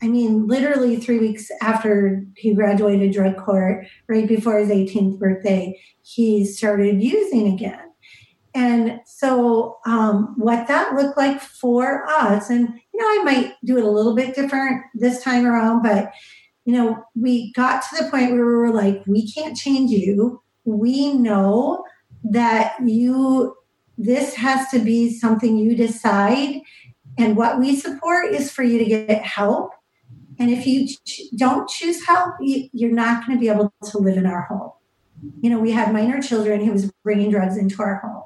I mean, literally three weeks after he graduated drug court, right before his 18th birthday, he started using again. And so, um, what that looked like for us, and you know, I might do it a little bit different this time around, but you know, we got to the point where we were like, we can't change you. We know that you, this has to be something you decide. And what we support is for you to get help. And if you ch- don't choose help, you, you're not going to be able to live in our home. You know, we had minor children who was bringing drugs into our home.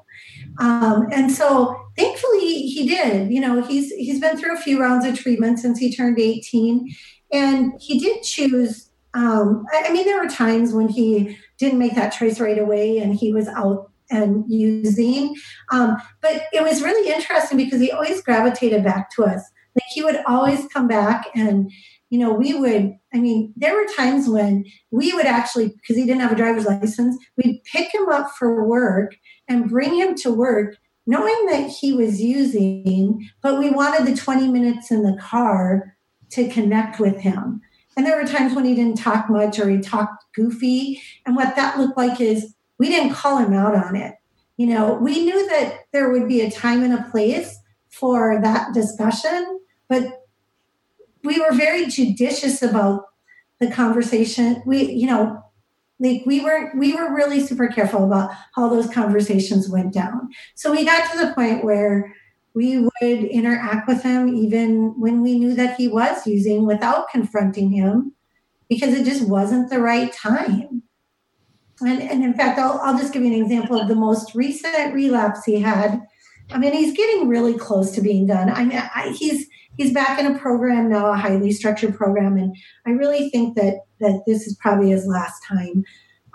Um, and so thankfully he did, you know, he's, he's been through a few rounds of treatment since he turned 18 and he did choose. Um, I, I mean, there were times when he didn't make that choice right away and he was out and using. Um, but it was really interesting because he always gravitated back to us. Like he would always come back and, you know, we would, I mean, there were times when we would actually, because he didn't have a driver's license, we'd pick him up for work and bring him to work knowing that he was using, but we wanted the 20 minutes in the car to connect with him. And there were times when he didn't talk much or he talked goofy. And what that looked like is we didn't call him out on it. You know, we knew that there would be a time and a place for that discussion, but we were very judicious about the conversation. We, you know, like we were we were really super careful about how those conversations went down. So we got to the point where we would interact with him even when we knew that he was using without confronting him because it just wasn't the right time. And, and in fact, I'll, I'll just give you an example of the most recent relapse he had. I mean, he's getting really close to being done. I mean, I, he's he's back in a program now, a highly structured program, and I really think that that this is probably his last time.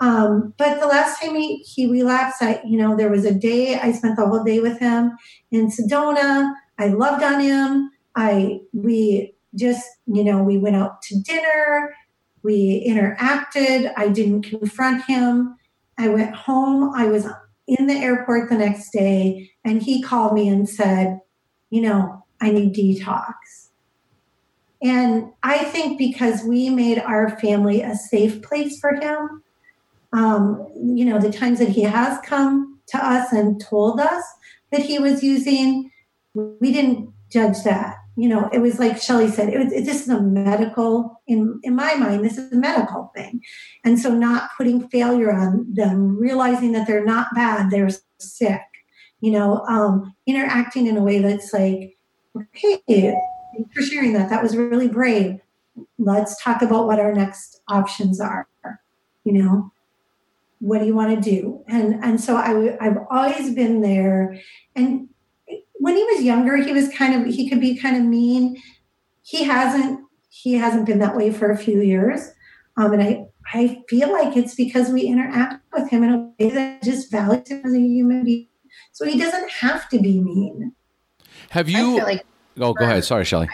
Um, but the last time he, he relapsed, I, you know, there was a day I spent the whole day with him in Sedona. I loved on him. I, we just, you know, we went out to dinner. We interacted. I didn't confront him. I went home. I was in the airport the next day and he called me and said, you know, I need detox. And I think because we made our family a safe place for him, um, you know, the times that he has come to us and told us that he was using, we didn't judge that. You know, it was like Shelly said, it was, it, this is a medical, in, in my mind, this is a medical thing. And so not putting failure on them, realizing that they're not bad, they're sick, you know, um, interacting in a way that's like, thanks for sharing that. That was really brave. Let's talk about what our next options are, you know what do you want to do? And and so I, i've always been there. And when he was younger he was kind of he could be kind of mean. He hasn't he hasn't been that way for a few years. Um, and i i feel like it's because we interact with him in a way that just values him as a human being. So he doesn't have to be mean. Have you like oh go ahead. Sorry shelly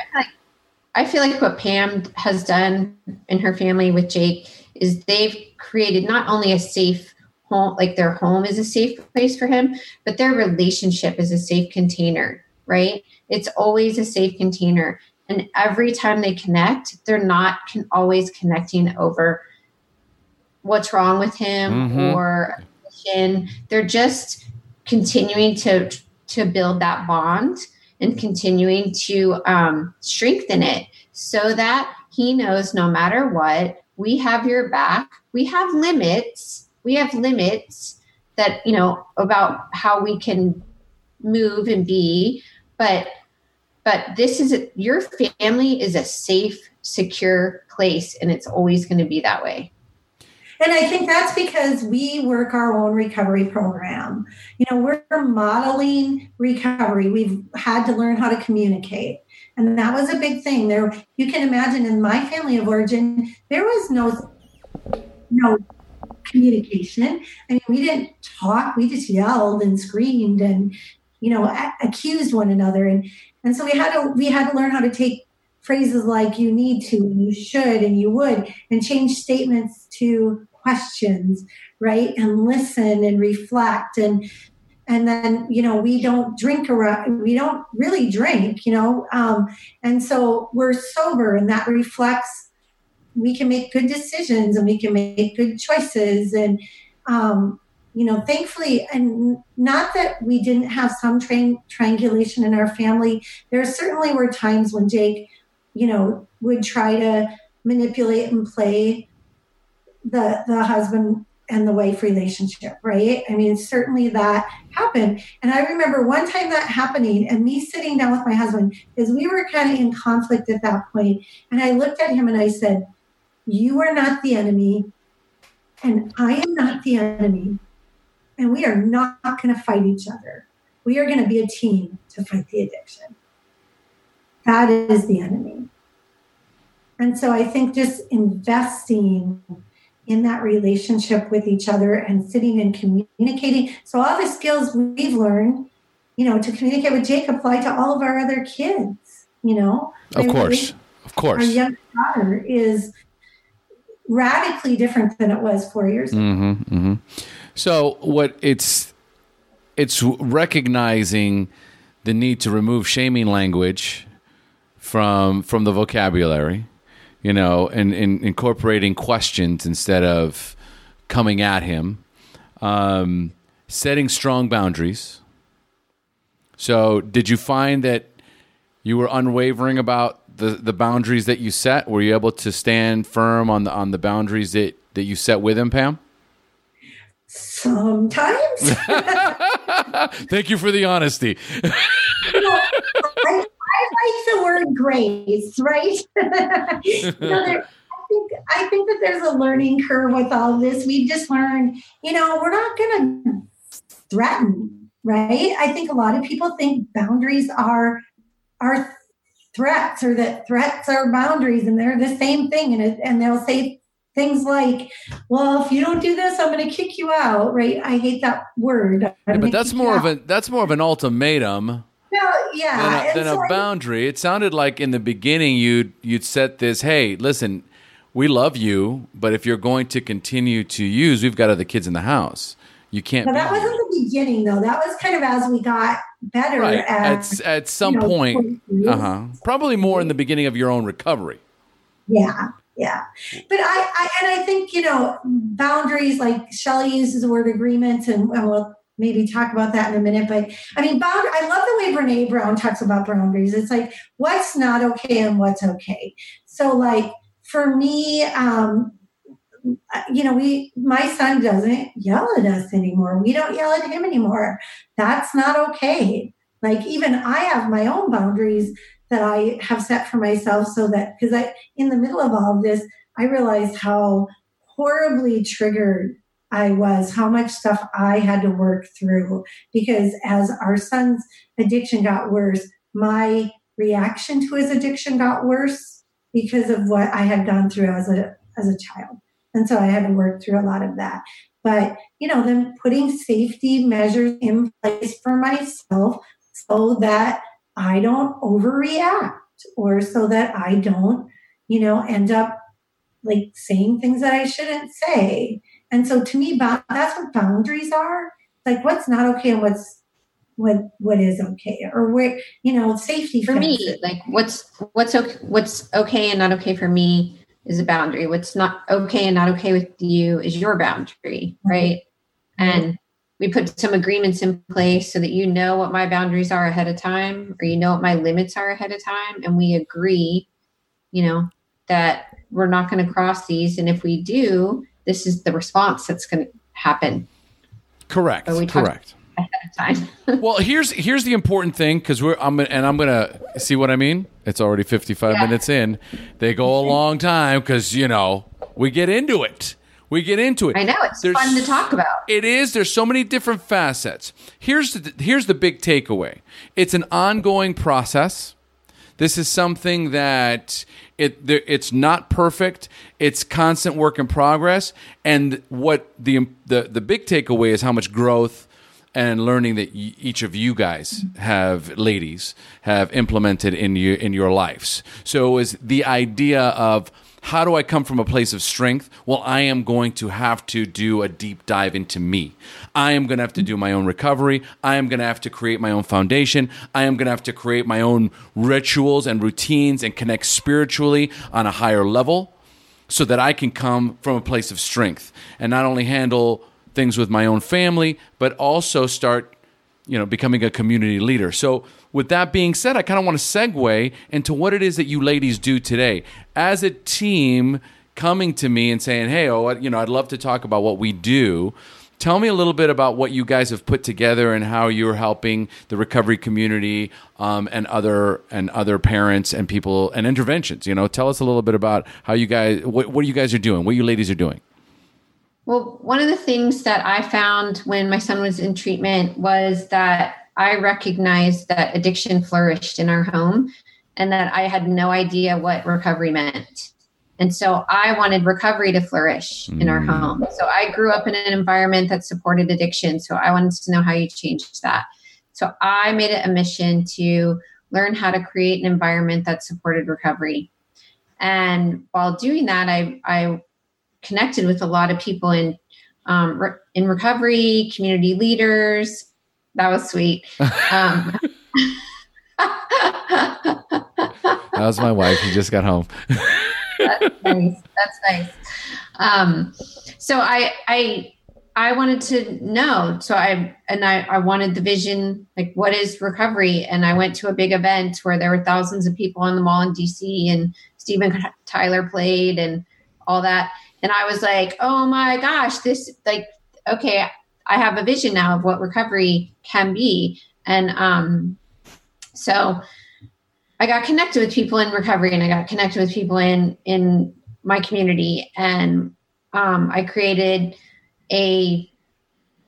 I feel like what Pam has done in her family with Jake is they've created not only a safe home, like their home is a safe place for him, but their relationship is a safe container, right? It's always a safe container. And every time they connect, they're not can always connecting over what's wrong with him mm-hmm. or they're just continuing to to build that bond and continuing to um, strengthen it so that he knows no matter what, we have your back. We have limits. We have limits that, you know, about how we can move and be. But but this is a, your family is a safe, secure place, and it's always going to be that way. And I think that's because we work our own recovery program. You know, we're modeling recovery. We've had to learn how to communicate. And that was a big thing. There you can imagine in my family of origin, there was no no communication. I mean, we didn't talk, we just yelled and screamed and you know, a- accused one another and and so we had to we had to learn how to take phrases like you need to and you should and you would and change statements to questions, right? And listen and reflect and and then you know we don't drink around we don't really drink you know um, and so we're sober and that reflects we can make good decisions and we can make good choices and um, you know thankfully and not that we didn't have some train triangulation in our family. There certainly were times when jake you know would try to manipulate and play the the husband and the wife relationship, right? I mean, certainly that happened. And I remember one time that happening and me sitting down with my husband because we were kind of in conflict at that point. And I looked at him and I said, You are not the enemy, and I am not the enemy. And we are not going to fight each other. We are going to be a team to fight the addiction. That is the enemy. And so I think just investing in that relationship with each other and sitting and communicating. So all the skills we've learned, you know, to communicate with Jake apply to all of our other kids, you know. Of course. Of course. Our young daughter is radically different than it was four years ago. Mm-hmm, mm-hmm. So what it's it's recognizing the need to remove shaming language from from the vocabulary you know, and, and incorporating questions instead of coming at him, um, setting strong boundaries. So, did you find that you were unwavering about the, the boundaries that you set? Were you able to stand firm on the on the boundaries that, that you set with him, Pam? Sometimes. Thank you for the honesty. you know, I, like the word grace, right? you know, there, I think I think that there's a learning curve with all this. We've just learned, you know, we're not going to threaten, right? I think a lot of people think boundaries are are threats, or that threats are boundaries, and they're the same thing. And it, and they'll say things like, "Well, if you don't do this, I'm going to kick you out." Right? I hate that word. Yeah, but that's more of a that's more of an ultimatum yeah, than a, than so a boundary. It sounded like in the beginning you'd you'd set this. Hey, listen, we love you, but if you're going to continue to use, we've got other kids in the house. You can't. that wasn't the beginning, though. That was kind of as we got better. Right. At, at, at some you know, point, uh huh. Probably more in the beginning of your own recovery. Yeah, yeah. But I, I and I think you know boundaries. Like Shelly uses the word agreements, and, and we'll maybe talk about that in a minute. But I mean, bound, I love the way Brene Brown talks about boundaries. It's like what's not okay and what's okay. So, like for me, um, you know, we my son doesn't yell at us anymore. We don't yell at him anymore. That's not okay. Like even I have my own boundaries that I have set for myself so that because I in the middle of all of this, I realized how horribly triggered I was, how much stuff I had to work through. Because as our son's addiction got worse, my reaction to his addiction got worse because of what I had gone through as a as a child. And so I had to work through a lot of that. But, you know, then putting safety measures in place for myself so that I don't overreact or so that I don't, you know, end up like saying things that I shouldn't say and so to me, that's what boundaries are. Like what's not okay and what's what what is okay or where you know safety for fences. me like what's what's okay what's okay and not okay for me is a boundary what's not okay and not okay with you is your boundary right mm-hmm. and we put some agreements in place so that you know what my boundaries are ahead of time or you know what my limits are ahead of time and we agree you know that we're not going to cross these and if we do this is the response that's going to happen. Correct. So correct. Ahead of time. well, here's here's the important thing because we're I'm and I'm gonna see what I mean. It's already 55 yeah. minutes in. They go a long time because you know we get into it. We get into it. I know it's There's, fun to talk about. It is. There's so many different facets. Here's the here's the big takeaway. It's an ongoing process. This is something that it it's not perfect. It's constant work in progress. And what the the the big takeaway is how much growth and learning that each of you guys have, ladies, have implemented in you in your lives. So was the idea of How do I come from a place of strength? Well, I am going to have to do a deep dive into me. I am going to have to do my own recovery. I am going to have to create my own foundation. I am going to have to create my own rituals and routines and connect spiritually on a higher level so that I can come from a place of strength and not only handle things with my own family, but also start, you know, becoming a community leader. So, with that being said, I kind of want to segue into what it is that you ladies do today as a team coming to me and saying, "Hey, oh, you know, I'd love to talk about what we do." Tell me a little bit about what you guys have put together and how you're helping the recovery community um, and other and other parents and people and interventions. You know, tell us a little bit about how you guys what, what you guys are doing, what you ladies are doing. Well, one of the things that I found when my son was in treatment was that I recognized that addiction flourished in our home and that I had no idea what recovery meant. And so I wanted recovery to flourish in our mm. home. So I grew up in an environment that supported addiction. So I wanted to know how you change that. So I made it a mission to learn how to create an environment that supported recovery. And while doing that, I, I connected with a lot of people in um, re- in recovery, community leaders, that was sweet. Um, that was my wife. She just got home. that's nice. That's nice. Um, so I, I, I wanted to know. So I, and I, I wanted the vision, like what is recovery? And I went to a big event where there were thousands of people on the mall in DC and Steven Tyler played and all that. And I was like, oh my gosh, this like, okay, I have a vision now of what recovery can be. And um, so I got connected with people in recovery and I got connected with people in in my community. And um, I created a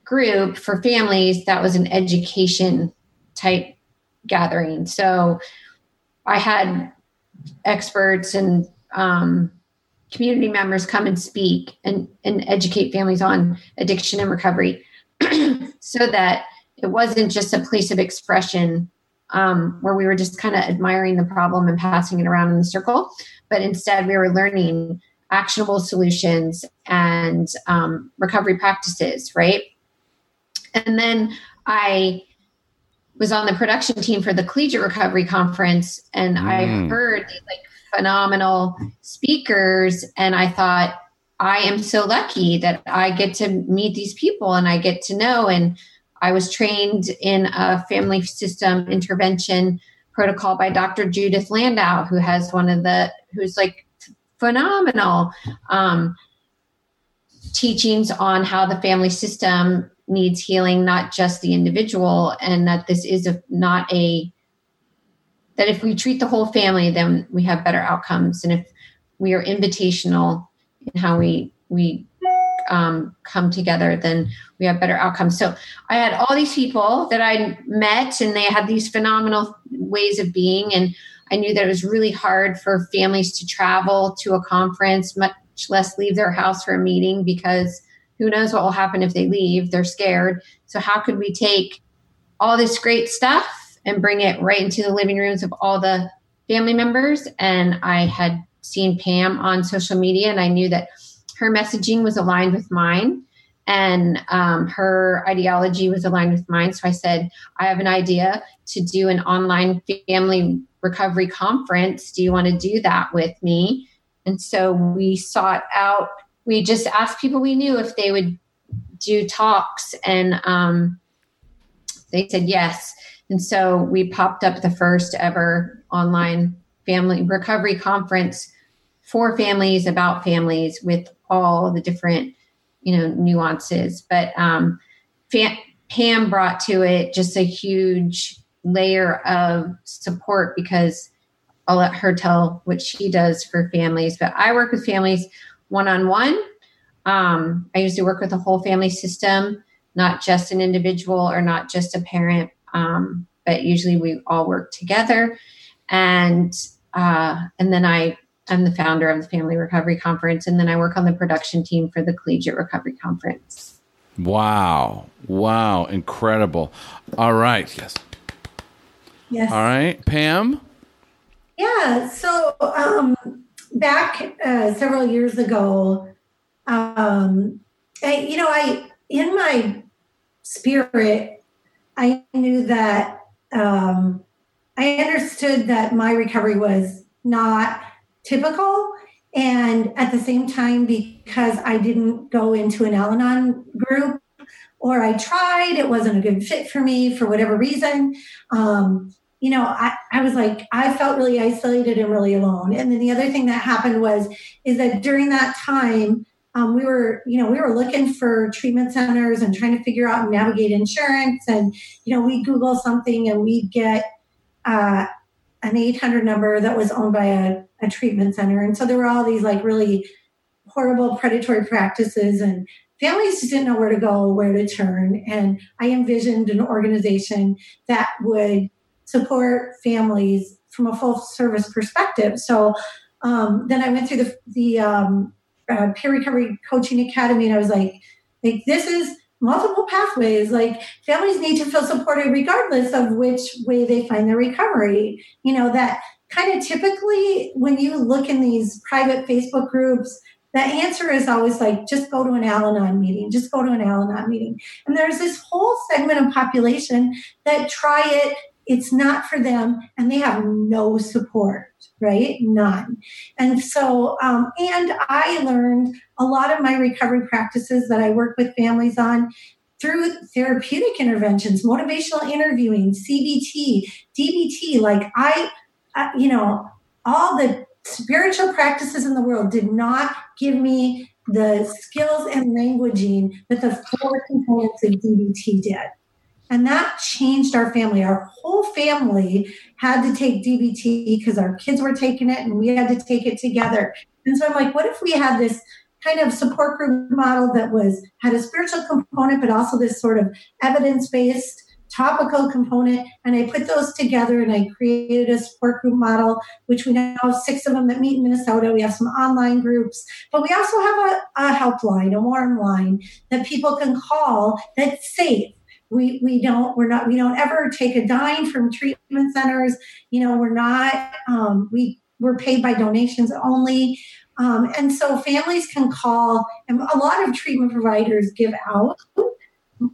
group for families that was an education type gathering. So I had experts and um, community members come and speak and, and educate families on addiction and recovery so that it wasn't just a place of expression um, where we were just kind of admiring the problem and passing it around in the circle, but instead we were learning actionable solutions and um, recovery practices, right? And then I was on the production team for the Collegiate Recovery Conference, and mm. I heard these like phenomenal speakers. And I thought, I am so lucky that I get to meet these people and I get to know. And I was trained in a family system intervention protocol by Dr. Judith Landau, who has one of the, who's like phenomenal um, teachings on how the family system needs healing, not just the individual, and that this is a, not a that if we treat the whole family, then we have better outcomes. And if we are invitational in how we we um, come together, then we have better outcomes. So I had all these people that I met, and they had these phenomenal ways of being. And I knew that it was really hard for families to travel to a conference, much less leave their house for a meeting, because who knows what will happen if they leave? They're scared. So how could we take all this great stuff and bring it right into the living rooms of all the family members. And I had seen Pam on social media, and I knew that her messaging was aligned with mine and um, her ideology was aligned with mine. So I said, I have an idea to do an online family recovery conference. Do you want to do that with me? And so we sought out, we just asked people we knew if they would do talks, and um, they said yes. And so we popped up the first ever online family recovery conference for families about families with all the different, you know, nuances. But um, Pam brought to it just a huge layer of support because I'll let her tell what she does for families. But I work with families one on one. I usually work with a whole family system, not just an individual or not just a parent, um, but usually we all work together. And uh, and then I I'm the founder of the Family Recovery Conference, and then I work on the production team for the Collegiate Recovery Conference. Wow! Wow! Incredible. All right. Yes. Yes. All right, Pam. Yeah. So um, back uh, several years ago, um, I, you know, I in my spirit, I knew that um, I understood that my recovery was not typical. And at the same time, because I didn't go into an Al Anon group or I tried, it wasn't a good fit for me for whatever reason. Um, you know, I, I was like, I felt really isolated and really alone. And then the other thing that happened was, is that during that time, um, we were, you know, we were looking for treatment centers and trying to figure out and navigate insurance. And, you know, we Google something and we get uh, an 800 number that was owned by a, a treatment center. And so there were all these like really horrible predatory practices and families just didn't know where to go, where to turn. And I envisioned an organization that would support families from a full service perspective. So um, then I went through the, the um, uh, peer recovery coaching academy, and I was like, like this is multiple pathways. Like families need to feel supported regardless of which way they find their recovery. You know that kind of typically when you look in these private Facebook groups. The answer is always like, just go to an Al Anon meeting, just go to an Al Anon meeting. And there's this whole segment of population that try it, it's not for them and they have no support right? None. And so um, and i learned a lot of my recovery practices that i work with families on through therapeutic interventions motivational interviewing cbt dbt like i uh, you know all the spiritual practices in the world did not give me the skills and languaging that the four components of dbt did and that changed our family. Our whole family had to take DBT because our kids were taking it and we had to take it together. And so I'm like, what if we had this kind of support group model that was had a spiritual component, but also this sort of evidence-based topical component. And I put those together and I created a support group model, which we now have six of them that meet in Minnesota. We have some online groups, but we also have a, a helpline, a warm line that people can call that's safe we we don't we're not we don't ever take a dime from treatment centers. You know we're not um, we we're paid by donations only. Um, and so families can call and a lot of treatment providers give out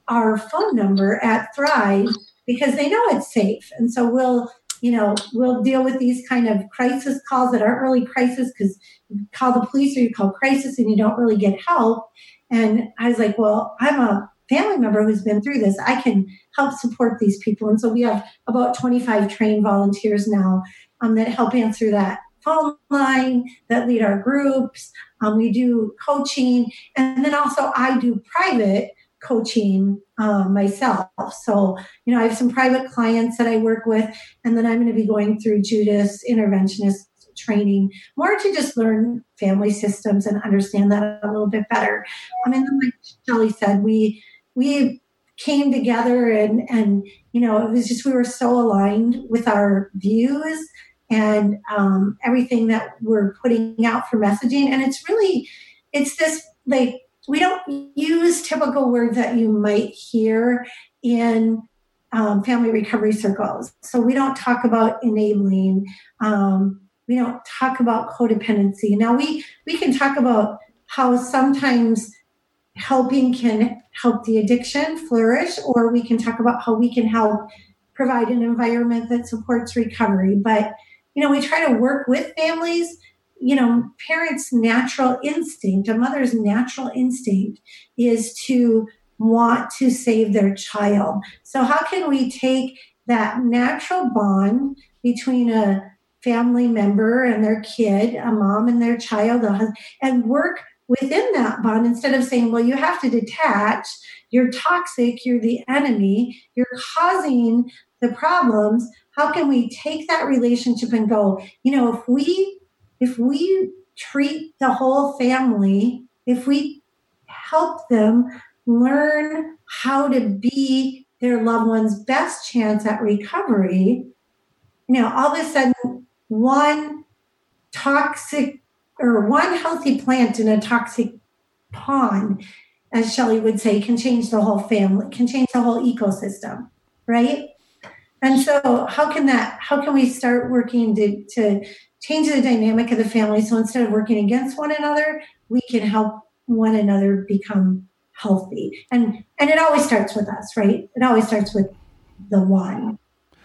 our phone number at thrive because they know it's safe. And so we'll you know we'll deal with these kind of crisis calls that aren't really crisis because you call the police or you call crisis and you don't really get help. And i was like well i'm a family member who's been through this, I can help support these people. And so we have about 25 trained volunteers now um, that help answer that phone line, that lead our groups. Um, we do coaching. And then also, I do private coaching um, myself. So, you know, I have some private clients that I work with, and then I'm going to be going through Judith's interventionist training more to just learn family systems and understand that a little bit better. I mean, like Shelly said, we we came together and and you know it was just we were so aligned with our views and um, everything that we're putting out for messaging. And it's really it's this like we don't use typical words that you might hear in um, family recovery circles. So we don't talk about enabling um, we don't talk about codependency. Now we we can talk about how sometimes helping can help the addiction flourish, or we can talk about how we can help provide an environment that supports recovery. But, you know, we try to work with families. You know, parents' natural instinct, a mother's natural instinct is to want to save their child. So, how can we take that natural bond between a family member and their kid, a mom and their child, and work within that bond instead of saying, well, you have to detach, you're toxic, you're the enemy, you're causing the problems. How can we take that relationship and go, you know, if we if we treat the whole family, if we help them learn how to be their loved one's best chance at recovery, you know, all of a sudden one toxic or one healthy plant in a toxic pond, as Shelly would say, can change the whole family, can change the whole ecosystem, right? And so how can that how can we start working to, to change the dynamic of the family so instead of working against one another, we can help one another become healthy. And and it always starts with us, right? It always starts with the one.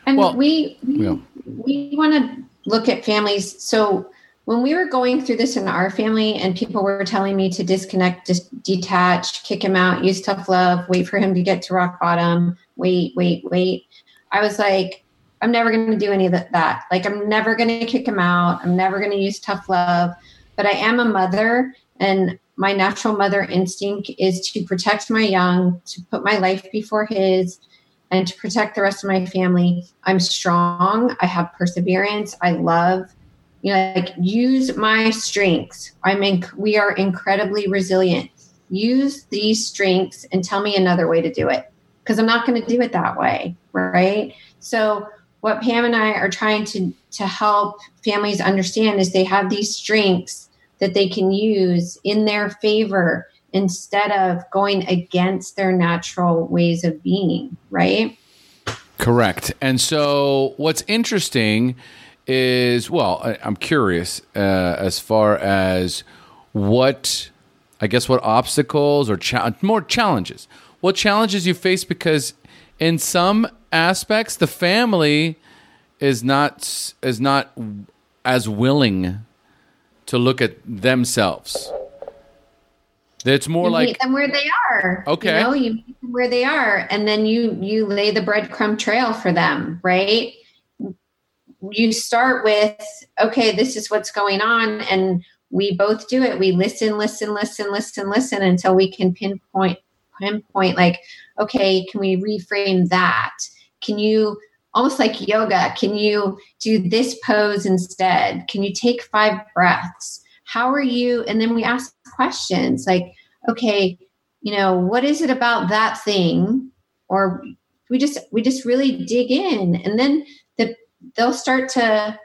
And well, we we, yeah. we want to look at families so when we were going through this in our family and people were telling me to disconnect, just detach, kick him out, use tough love, wait for him to get to rock bottom, wait, wait, wait. I was like, I'm never going to do any of that. Like, I'm never going to kick him out. I'm never going to use tough love. But I am a mother, and my natural mother instinct is to protect my young, to put my life before his, and to protect the rest of my family. I'm strong. I have perseverance. I love you know like use my strengths. I'm in, we are incredibly resilient. Use these strengths and tell me another way to do it because i'm not going to do it that way right? So what pam and i are trying to to help families understand is they have these strengths that they can use in their favor instead of going against their natural ways of being right? Correct. And so what's interesting is well, I, am curious uh, as far as what I guess what obstacles or cha- more challenges. What challenges you face because in some aspects the family is not is not as willing to look at themselves. It's more you like meet them where they are. Okay, you know, you meet them where they are, and then you you lay the breadcrumb trail for them, right? You start with, okay, this is what's going on. And we both do it. We listen, listen, listen, listen, listen until we can pinpoint, pinpoint like, okay, can we reframe that? Can you almost like yoga? Can you do this pose instead? Can you take five breaths? How are you? And then we ask questions like, okay, you know, what is it about that thing? Or we just we just really dig in and then they'll start to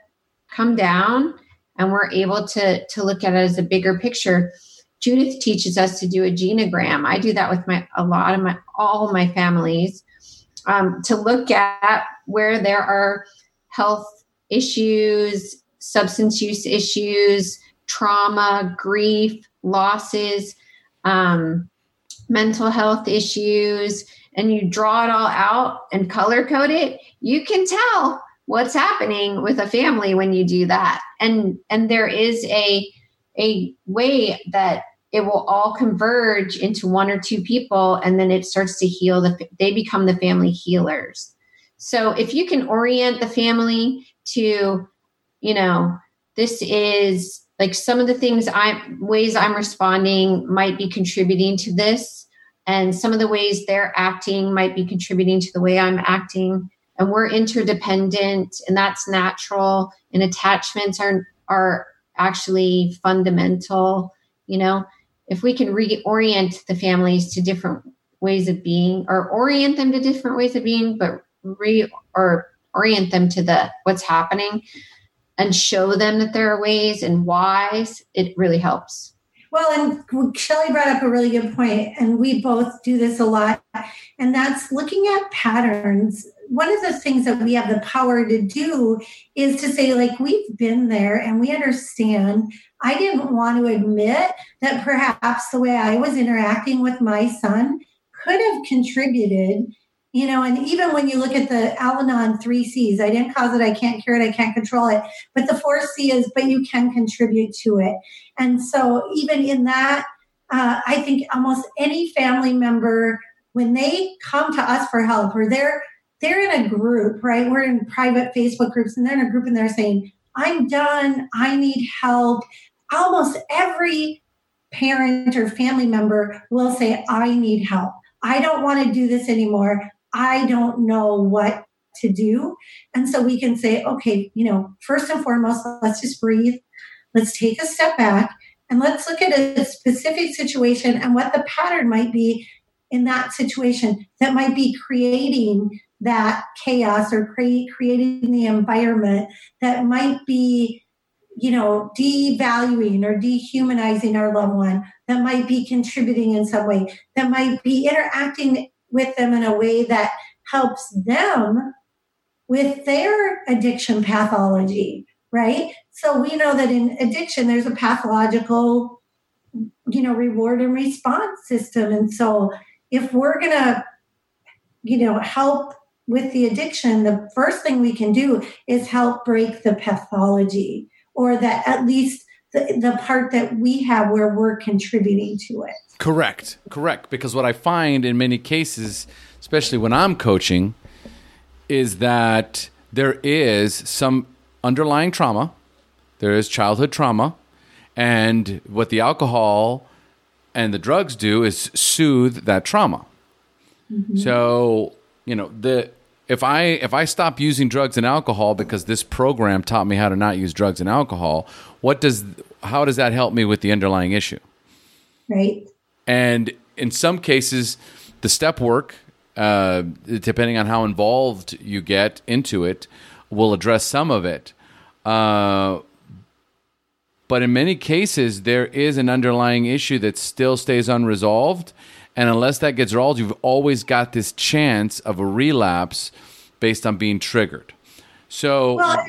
come down and we're able to to look at it as a bigger picture. Judith teaches us to do a genogram. I do that with my a lot of my all my families um, to look at where there are health issues substance use issues trauma grief losses um, mental health issues and you draw it all out and color code it you can tell what's happening with a family when you do that. And and there is a a way that it will all converge into one or two people and then it starts to heal the they become the family healers. So if you can orient the family to you know this is like some of the things i ways i'm responding might be contributing to this and some of the ways they're acting might be contributing to the way i'm acting and we're interdependent and that's natural and attachments are are actually fundamental you know? If we can reorient the families to different ways of being or orient them to different ways of being but re or orient them to the what's happening and show them that there are ways and whys it really helps well, and Shelly brought up a really good point, and we both do this a lot, and that's looking at patterns one of the things that we have the power to do is to say, like, we've been there and we understand. I didn't want to admit that perhaps the way I was interacting with my son could have contributed. You know, and even when you look at the Al Anon three C's, I didn't cause it, I can't cure it, I can't control it. But the fourth C is, but you can contribute to it. And so, even in that, uh, I think almost any family member, when they come to us for help or they're they're in a group, right? We're in private Facebook groups and they're in a group and they're saying, I'm done. I need help. Almost every parent or family member will say, I need help. I don't want to do this anymore. I don't know what to do. And so we can say, okay, you know, first and foremost, let's just breathe. Let's take a step back and let's look at a specific situation and what the pattern might be in that situation that might be creating that chaos or cre- creating the environment that might be you know devaluing or dehumanizing our loved one that might be contributing in some way that might be interacting with them in a way that helps them with their addiction pathology, right? So we know that in addiction, there's a pathological, you know, reward and response system. And so if we're going to, you know, help with the addiction, the first thing we can do is help break the pathology or that at least the, the part that we have where we're contributing to it. Correct. Correct. Because what I find in many cases, especially when I'm coaching, is that there is some underlying trauma, there is childhood trauma, and what the alcohol and the drugs do is soothe that trauma. Mm-hmm. So, you know, the if I if I stop using drugs and alcohol because this program taught me how to not use drugs and alcohol, what does how does that help me with the underlying issue? Right. And in some cases, the step work, uh, depending on how involved you get into it, will address some of it. Uh, but in many cases, there is an underlying issue that still stays unresolved. And unless that gets resolved, you've always got this chance of a relapse based on being triggered. So, well,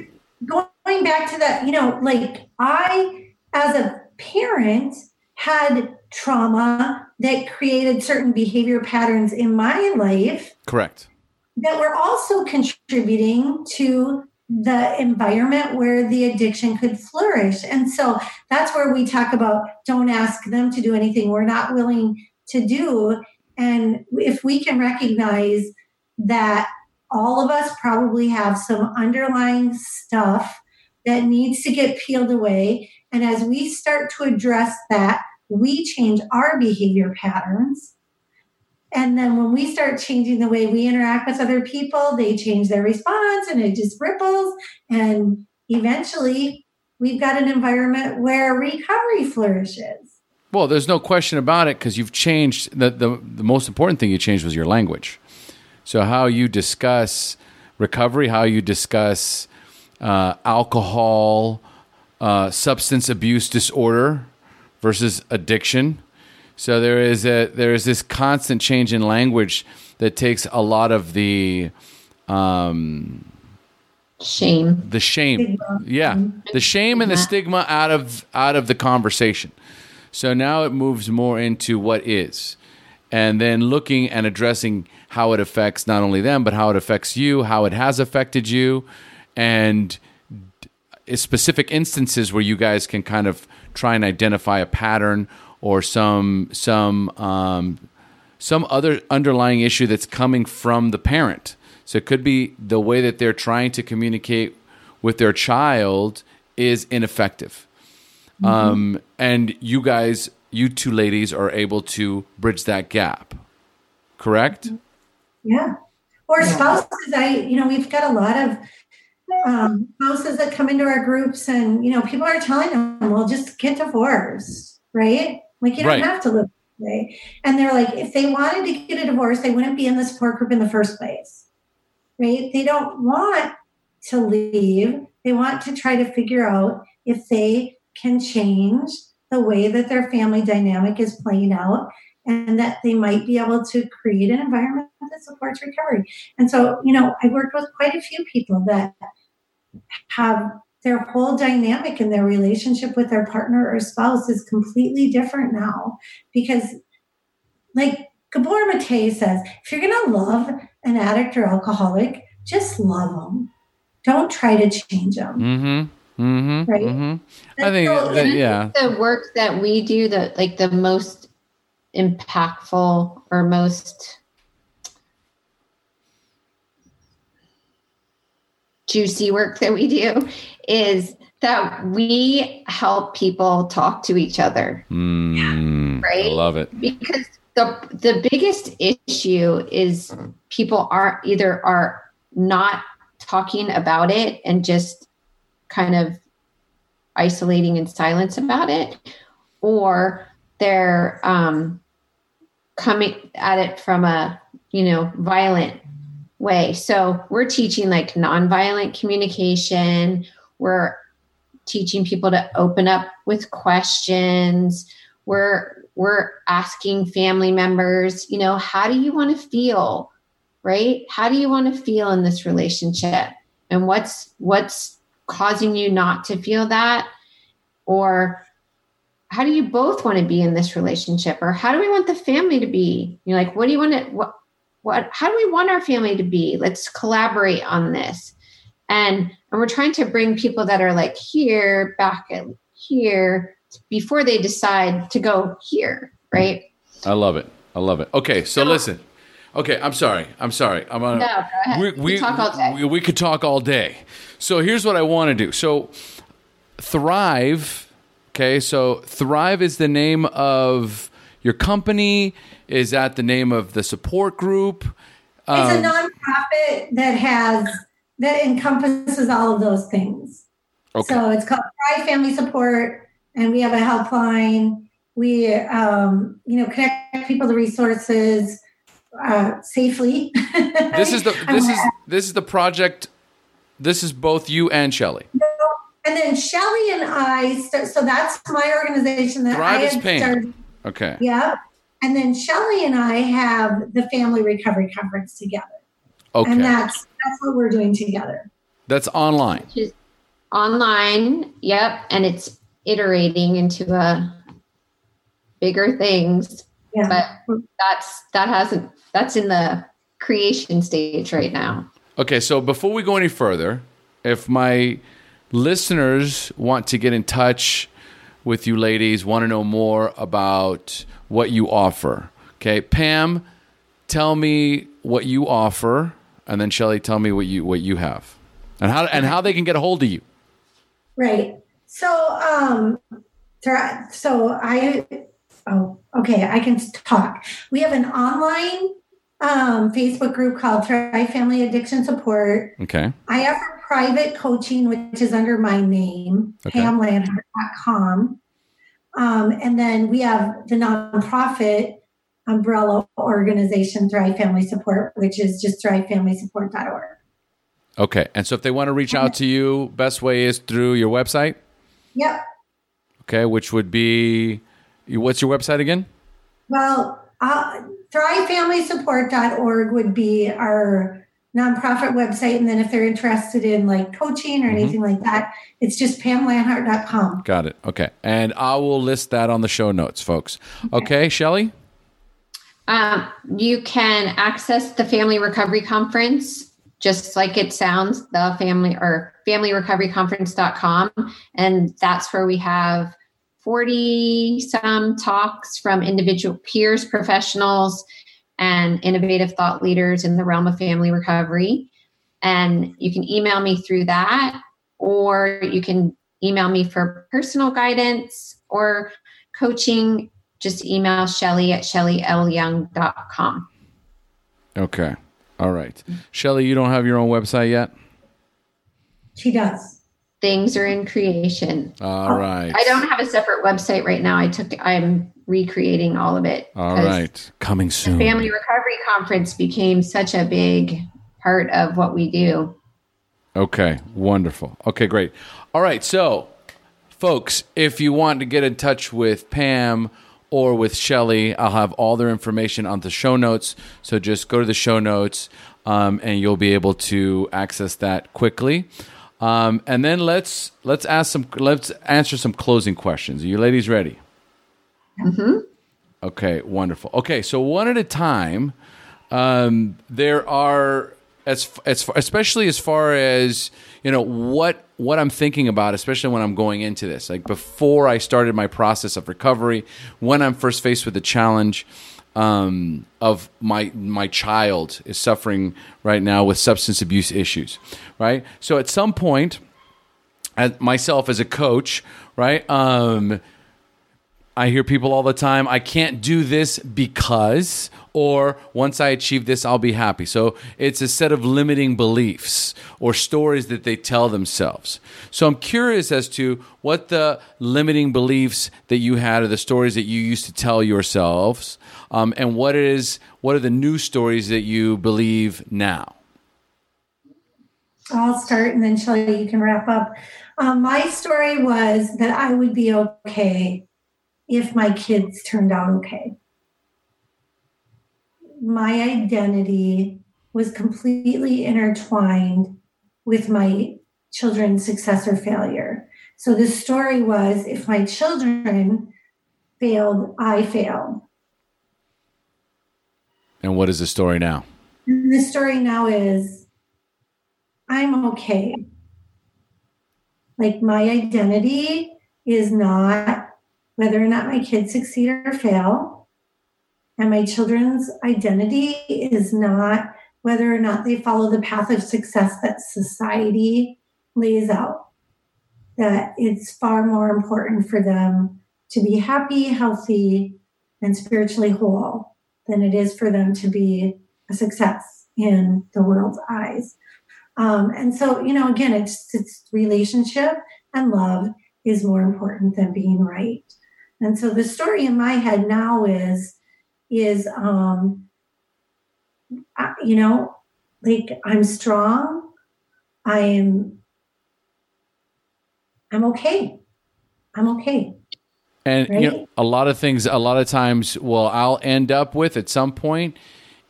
going back to that, you know, like I, as a parent, had trauma that created certain behavior patterns in my life. Correct. That were also contributing to the environment where the addiction could flourish. And so that's where we talk about don't ask them to do anything we're not willing to do. And if we can recognize that all of us probably have some underlying stuff that needs to get peeled away. And as we start to address that, we change our behavior patterns. And then when we start changing the way we interact with other people, they change their response and it just ripples. And eventually, we've got an environment where recovery flourishes. Well, there's no question about it because you've changed. The, the, the most important thing you changed was your language. So, how you discuss recovery, how you discuss uh, alcohol, uh, substance abuse disorder versus addiction. So there is a there is this constant change in language that takes a lot of the um, shame, the shame, yeah, the shame and the stigma out of out of the conversation. So now it moves more into what is, and then looking and addressing how it affects not only them but how it affects you, how it has affected you, and specific instances where you guys can kind of try and identify a pattern or some some um, some other underlying issue that's coming from the parent. So it could be the way that they're trying to communicate with their child is ineffective. Mm-hmm. Um, and you guys, you two ladies, are able to bridge that gap. Correct? Yeah. Or spouses. I, you know, we've got a lot of um, spouses that come into our groups, and you know, people are telling them, "Well, just get divorced, right? Like you don't right. have to live way." And they're like, if they wanted to get a divorce, they wouldn't be in the support group in the first place, right? They don't want to leave. They want to try to figure out if they can change the way that their family dynamic is playing out and that they might be able to create an environment that supports recovery. And so, you know, I worked with quite a few people that have their whole dynamic in their relationship with their partner or spouse is completely different now because like Gabor Mate says, if you're going to love an addict or alcoholic, just love them. Don't try to change them. Mm-hmm. Mm-hmm. Right. Mm-hmm. I think, so, that, yeah. The work that we do, that like the most impactful or most juicy work that we do is that we help people talk to each other. Mm, right? I love it. Because the the biggest issue is people are either are not talking about it and just kind of isolating in silence about it or they're um, coming at it from a you know violent way. So we're teaching like nonviolent communication. We're teaching people to open up with questions. We're we're asking family members, you know, how do you want to feel right? How do you want to feel in this relationship? And what's what's causing you not to feel that? Or how do you both want to be in this relationship? Or how do we want the family to be? You're like, what do you want to what what how do we want our family to be? Let's collaborate on this. And and we're trying to bring people that are like here back at here before they decide to go here, right? I love it. I love it. Okay, so listen. Okay, I'm sorry. I'm sorry. I'm on. No, we, we, we, talk all day. We, we could talk all day. So here's what I want to do. So Thrive. Okay, so Thrive is the name of your company. Is that the name of the support group? Um, it's a um, nonprofit that has that encompasses all of those things. Okay. So it's called Thrive Family Support, and we have a helpline. We, um, you know, connect people to resources uh, safely. this is the this is this is the project. This is both you and Shelly. And then Shelly and I. Start, so that's my organization that Thrive I had pain. started. Okay. Yeah. And then Shelly and I have the Family Recovery Conference together. Okay. And that's that's what we're doing together. That's online. Online. Yep. And it's iterating into a bigger things. Yeah. But that's that hasn't that's in the creation stage right now. Okay, so before we go any further, if my listeners want to get in touch with you ladies, want to know more about what you offer, okay, Pam, tell me what you offer, and then Shelly, tell me what you what you have, and how and how they can get a hold of you. Right. So, um, so I, oh, okay, I can talk. We have an online um, Facebook group called Thrive Family Addiction Support. Okay. I offer private coaching, which is under my name, okay. pamlanhart.com. Um, and then we have the nonprofit umbrella organization, Thrive Family Support, which is just thrivefamilysupport.org. Okay. And so if they want to reach out to you, best way is through your website? Yep. Okay. Which would be, what's your website again? Well, uh, thrivefamilysupport.org would be our nonprofit website. And then if they're interested in like coaching or mm-hmm. anything like that, it's just pamlanhart.com. Got it. Okay. And I will list that on the show notes, folks. Okay, okay Shelly? Um, you can access the Family Recovery Conference just like it sounds, the family or familyrecoveryconference.com. And that's where we have 40 some talks from individual peers, professionals, and innovative thought leaders in the realm of family recovery. And you can email me through that, or you can email me for personal guidance or coaching. Just email Shelly at shellyelyoung.com. Okay. All right. Shelly, you don't have your own website yet? She does things are in creation. All right. I don't have a separate website right now. I took I'm recreating all of it. All right. Coming soon. The Family Recovery Conference became such a big part of what we do. Okay, wonderful. Okay, great. All right, so folks, if you want to get in touch with Pam or with Shelly, I'll have all their information on the show notes. So just go to the show notes um, and you'll be able to access that quickly. Um, and then let's let's ask some let's answer some closing questions. Are you ladies ready? Mm-hmm. Okay, wonderful. Okay, so one at a time. Um, there are as as especially as far as you know what what I'm thinking about, especially when I'm going into this. Like before I started my process of recovery, when I'm first faced with a challenge um, of my my child is suffering right now with substance abuse issues, right? So at some point, as myself as a coach, right? Um, I hear people all the time, I can't do this because, or once I achieve this, I'll be happy. So it's a set of limiting beliefs or stories that they tell themselves. So I'm curious as to what the limiting beliefs that you had or the stories that you used to tell yourselves, um, and what is what are the new stories that you believe now. I'll start, and then Shelly, you can wrap up. Um, my story was that I would be okay if my kids turned out okay. My identity was completely intertwined with my children's success or failure. So the story was if my children failed, I failed. And what is the story now? And the story now is I'm okay. Like my identity is not whether or not my kids succeed or fail. And my children's identity is not whether or not they follow the path of success that society lays out. That it's far more important for them to be happy, healthy, and spiritually whole than it is for them to be a success in the world's eyes. Um, and so, you know, again, it's, it's relationship and love is more important than being right. And so the story in my head now is, is, um, you know, like I'm strong. I am, I'm okay. I'm okay. And right? you know, a lot of things, a lot of times, well, I'll end up with at some point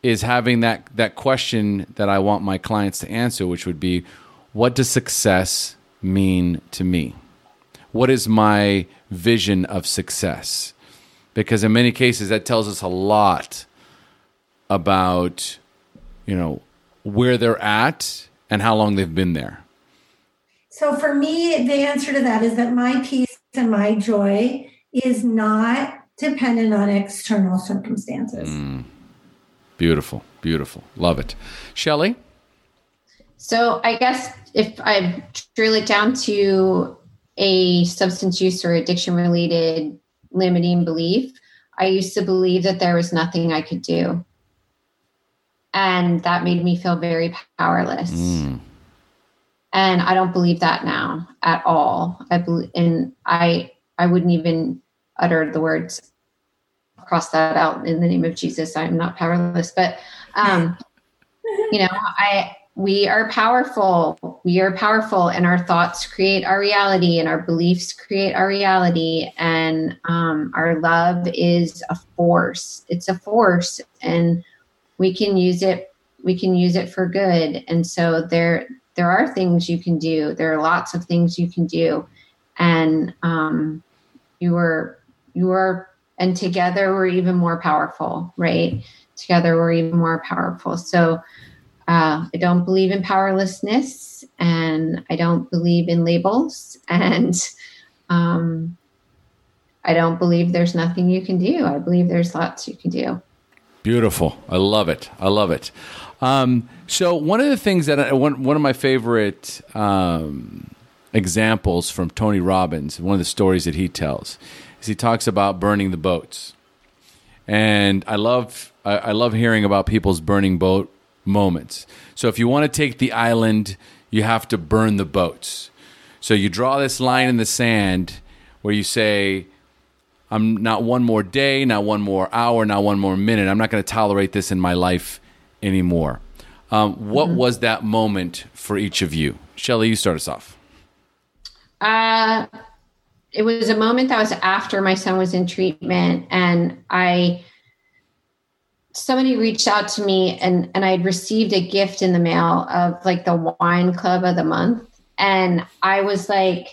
is having that that question that I want my clients to answer, which would be, what does success mean to me? What is my vision of success? Because in many cases, that tells us a lot about, you know, where they're at and how long they've been there. So for me, the answer to that is that my peace and my joy is not dependent on external circumstances. Mm. Beautiful, beautiful. Love it. Shelly? So I guess if I drill it down to a substance use or addiction related limiting belief, I used to believe that there was nothing I could do. And that made me feel very powerless. Mm. And I don't believe that now at all. I believe, and I I wouldn't even utter the words cross that out in the name of Jesus. I'm not powerless, but um, you know, I we are powerful. We are powerful, and our thoughts create our reality, and our beliefs create our reality. And um, our love is a force. It's a force, and we can use it. We can use it for good. And so there, there are things you can do. There are lots of things you can do, and um, you are you are and together we're even more powerful right together we're even more powerful so uh, i don't believe in powerlessness and i don't believe in labels and um, i don't believe there's nothing you can do. I believe there's lots you can do. Beautiful. I love it. I love it. Um, so one of the things that I, one, one of my favorite um, examples from tony robbins one of the stories that he tells is he talks about burning the boats, and I love I, I love hearing about people's burning boat moments. So if you want to take the island, you have to burn the boats. So you draw this line in the sand where you say, I'm not one more day, not one more hour, not one more minute. I'm not going to tolerate this in my life anymore. Um, what mm-hmm. was that moment for each of you? Shelly, you start us off. Uh, it was a moment that was after my son was in treatment and i somebody reached out to me and and i'd received a gift in the mail of like the wine club of the month. And i was like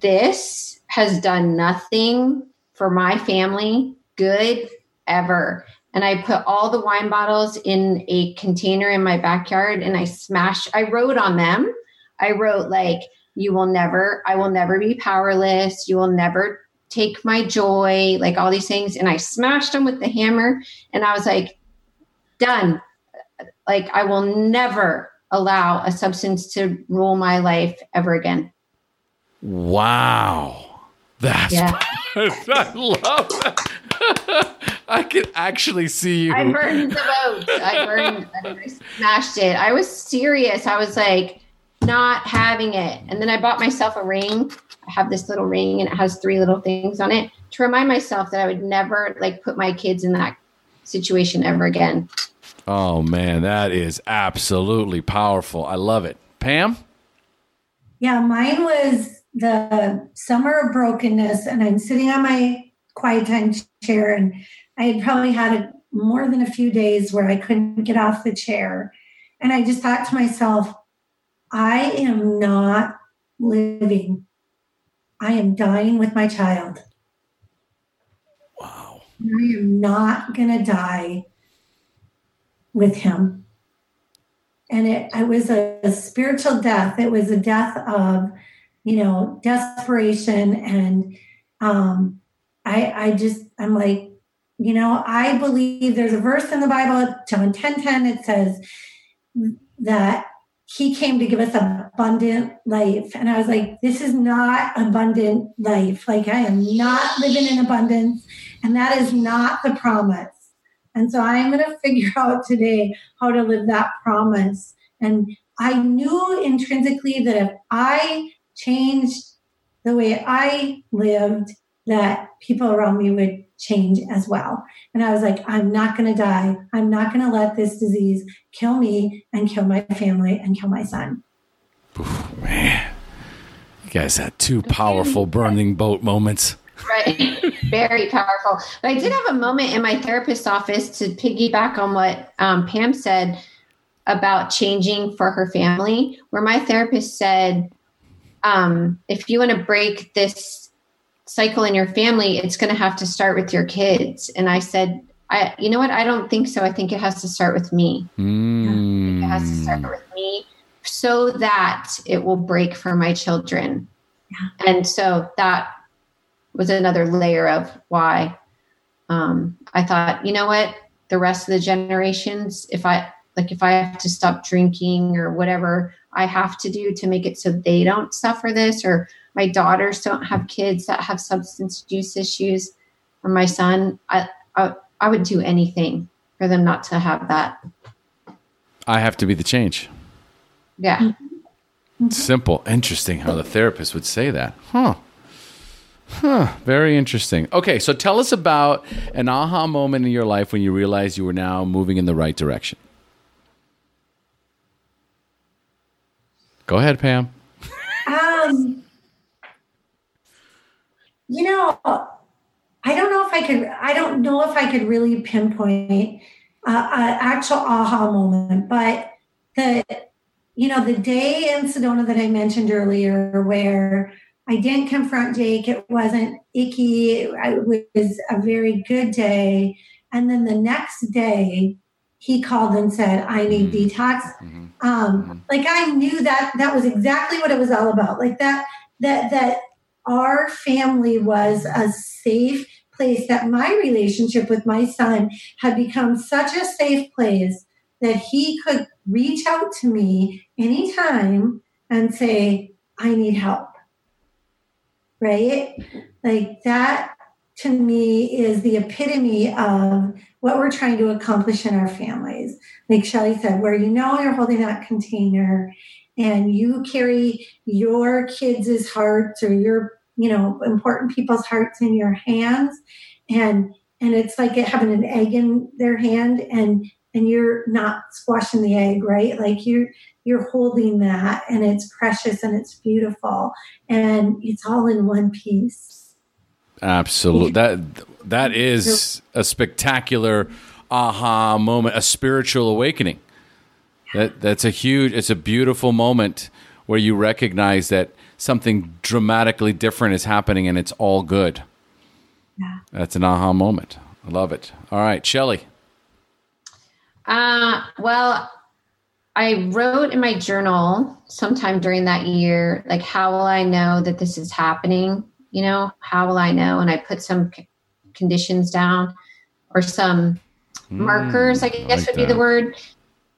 this has done nothing for my family good ever. And i put all the wine bottles in a container in my backyard and i smashed i wrote on them. I wrote like you will never i will never be powerless. You will never take my joy like all these things and i smashed them with the hammer and i was like done like i will never allow a substance to rule my life ever again wow that's yeah. i love that I can actually see you. I burned the boat. I burned. I smashed it. I was serious. I was like, not having it. And then I bought myself a ring. I have this little ring and it has three little things on it to remind myself that I would never like put my kids in that situation ever again. Oh man, that is absolutely powerful. I love it. Pam? Yeah, mine was the summer of brokenness and I'm sitting on my quiet time chair and I had probably had a more than a few days where I couldn't get off the chair. And I just thought to myself, I am not living. I am dying with my child. Wow. I am not going to die with him. And it, it was a, a spiritual death. It was a death of, you know, desperation. And um, I, I just, I'm like, you know, I believe there's a verse in the Bible, John 10 10, it says that he came to give us abundant life. And I was like, this is not abundant life. Like, I am not living in abundance. And that is not the promise. And so I'm going to figure out today how to live that promise. And I knew intrinsically that if I changed the way I lived, that people around me would change as well. And I was like, I'm not going to die. I'm not going to let this disease kill me and kill my family and kill my son. Oof, man, you guys had two powerful burning boat moments. Right. Very powerful. But I did have a moment in my therapist's office to piggyback on what um, Pam said about changing for her family, where my therapist said, um, if you want to break this cycle in your family, it's going to have to start with your kids. And I said, I, you know what? I don't think so. I think it has to start with me. Mm. It has to start with me so that it will break for my children. Yeah. And so that was another layer of why um, I thought, you know what? The rest of the generations, if I like, if I have to stop drinking or whatever I have to do to make it so they don't suffer this or my daughters don't have kids that have substance use issues or my son I, I, I would do anything for them not to have that I have to be the change. yeah Simple. Interesting how the therapist would say that. Huh. Huh. Very interesting. Okay, so tell us about an aha moment in your life when you realized you were now moving in the right direction. Go ahead, Pam. Um, you know, I don't know if I could. I don't know if I could really pinpoint uh, an actual aha moment, but the you know the day in Sedona that I mentioned earlier, where I didn't confront Jake, it wasn't icky. It was a very good day, and then the next day, he called and said, "I need detox." Mhm. um like i knew that that was exactly what it was all about like that that that our family was a safe place that my relationship with my son had become such a safe place that he could reach out to me anytime and say i need help right like that to me is the epitome of what we're trying to accomplish in our families. Like Shelly said, where you know you're holding that container and you carry your kids' hearts or your, you know, important people's hearts in your hands. And and it's like having an egg in their hand and and you're not squashing the egg, right? Like you're you're holding that and it's precious and it's beautiful and it's all in one piece. Absolutely. That that is a spectacular aha moment, a spiritual awakening. That that's a huge it's a beautiful moment where you recognize that something dramatically different is happening and it's all good. Yeah. That's an aha moment. I love it. All right, Shelly. Uh, well, I wrote in my journal sometime during that year, like, how will I know that this is happening? You know, how will I know? And I put some c- conditions down or some markers, I guess like would be the word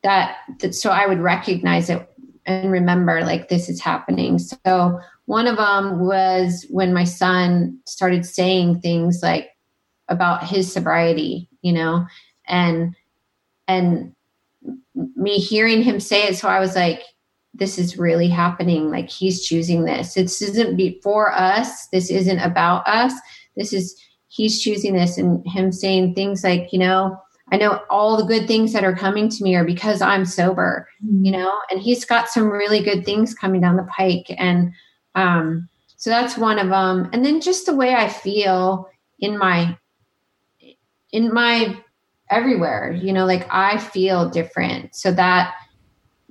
that, that, so I would recognize it and remember, like, this is happening. So one of them was when my son started saying things like about his sobriety, you know, and, and me hearing him say it. So I was like, this is really happening. Like he's choosing this. This isn't before us. This isn't about us. This is, he's choosing this and him saying things like, you know, I know all the good things that are coming to me are because I'm sober, you know, and he's got some really good things coming down the pike. And um, so that's one of them. And then just the way I feel in my, in my everywhere. You know, like I feel different. So that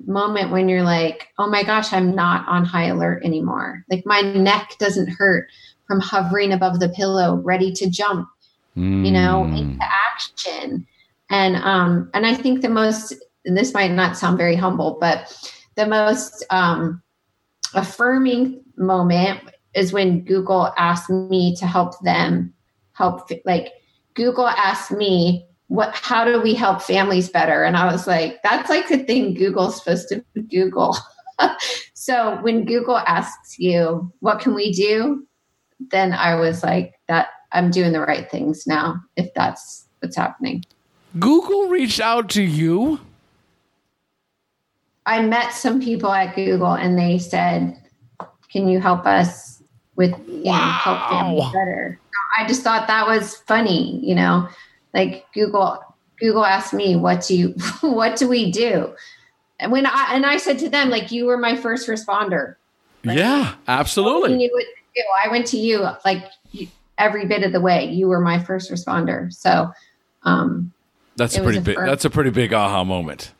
moment when you're like, oh my gosh, I'm not on high alert anymore. Like my neck doesn't hurt from hovering above the pillow, ready to jump, mm. you know, into action. And um, and I think the most, and this might not sound very humble, but the most um affirming moment is when Google asked me to help them help like Google asked me what how do we help families better? And i was like that's like the thing google's supposed to google. So when google asks you what can we do? then i was like that i'm doing the right things now if that's what's happening google reached out to you i met some people at google and they said can you help us with you wow. know help families better i just thought that was funny you know like Google Google asked me what do you what do we do? And when I and I said to them, like you were my first responder. Like, yeah, absolutely. You I went to you like every bit of the way. You were my first responder. So um that's a pretty a big that's a pretty big aha moment.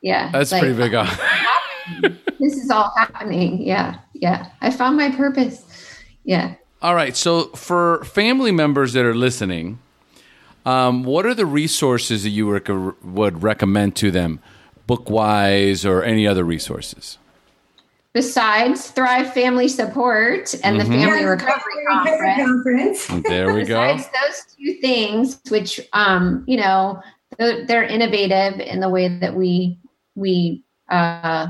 Yeah. That's like, pretty big aha. this is all happening. Yeah. Yeah. I found my purpose. Yeah. All right. So for family members that are listening, um, what are the resources that you rec- would recommend to them, book wise or any other resources? Besides Thrive Family Support and mm-hmm. the Family Recovery Conference. There we go. Besides those two things, which um, you know, they're innovative in the way that we we uh,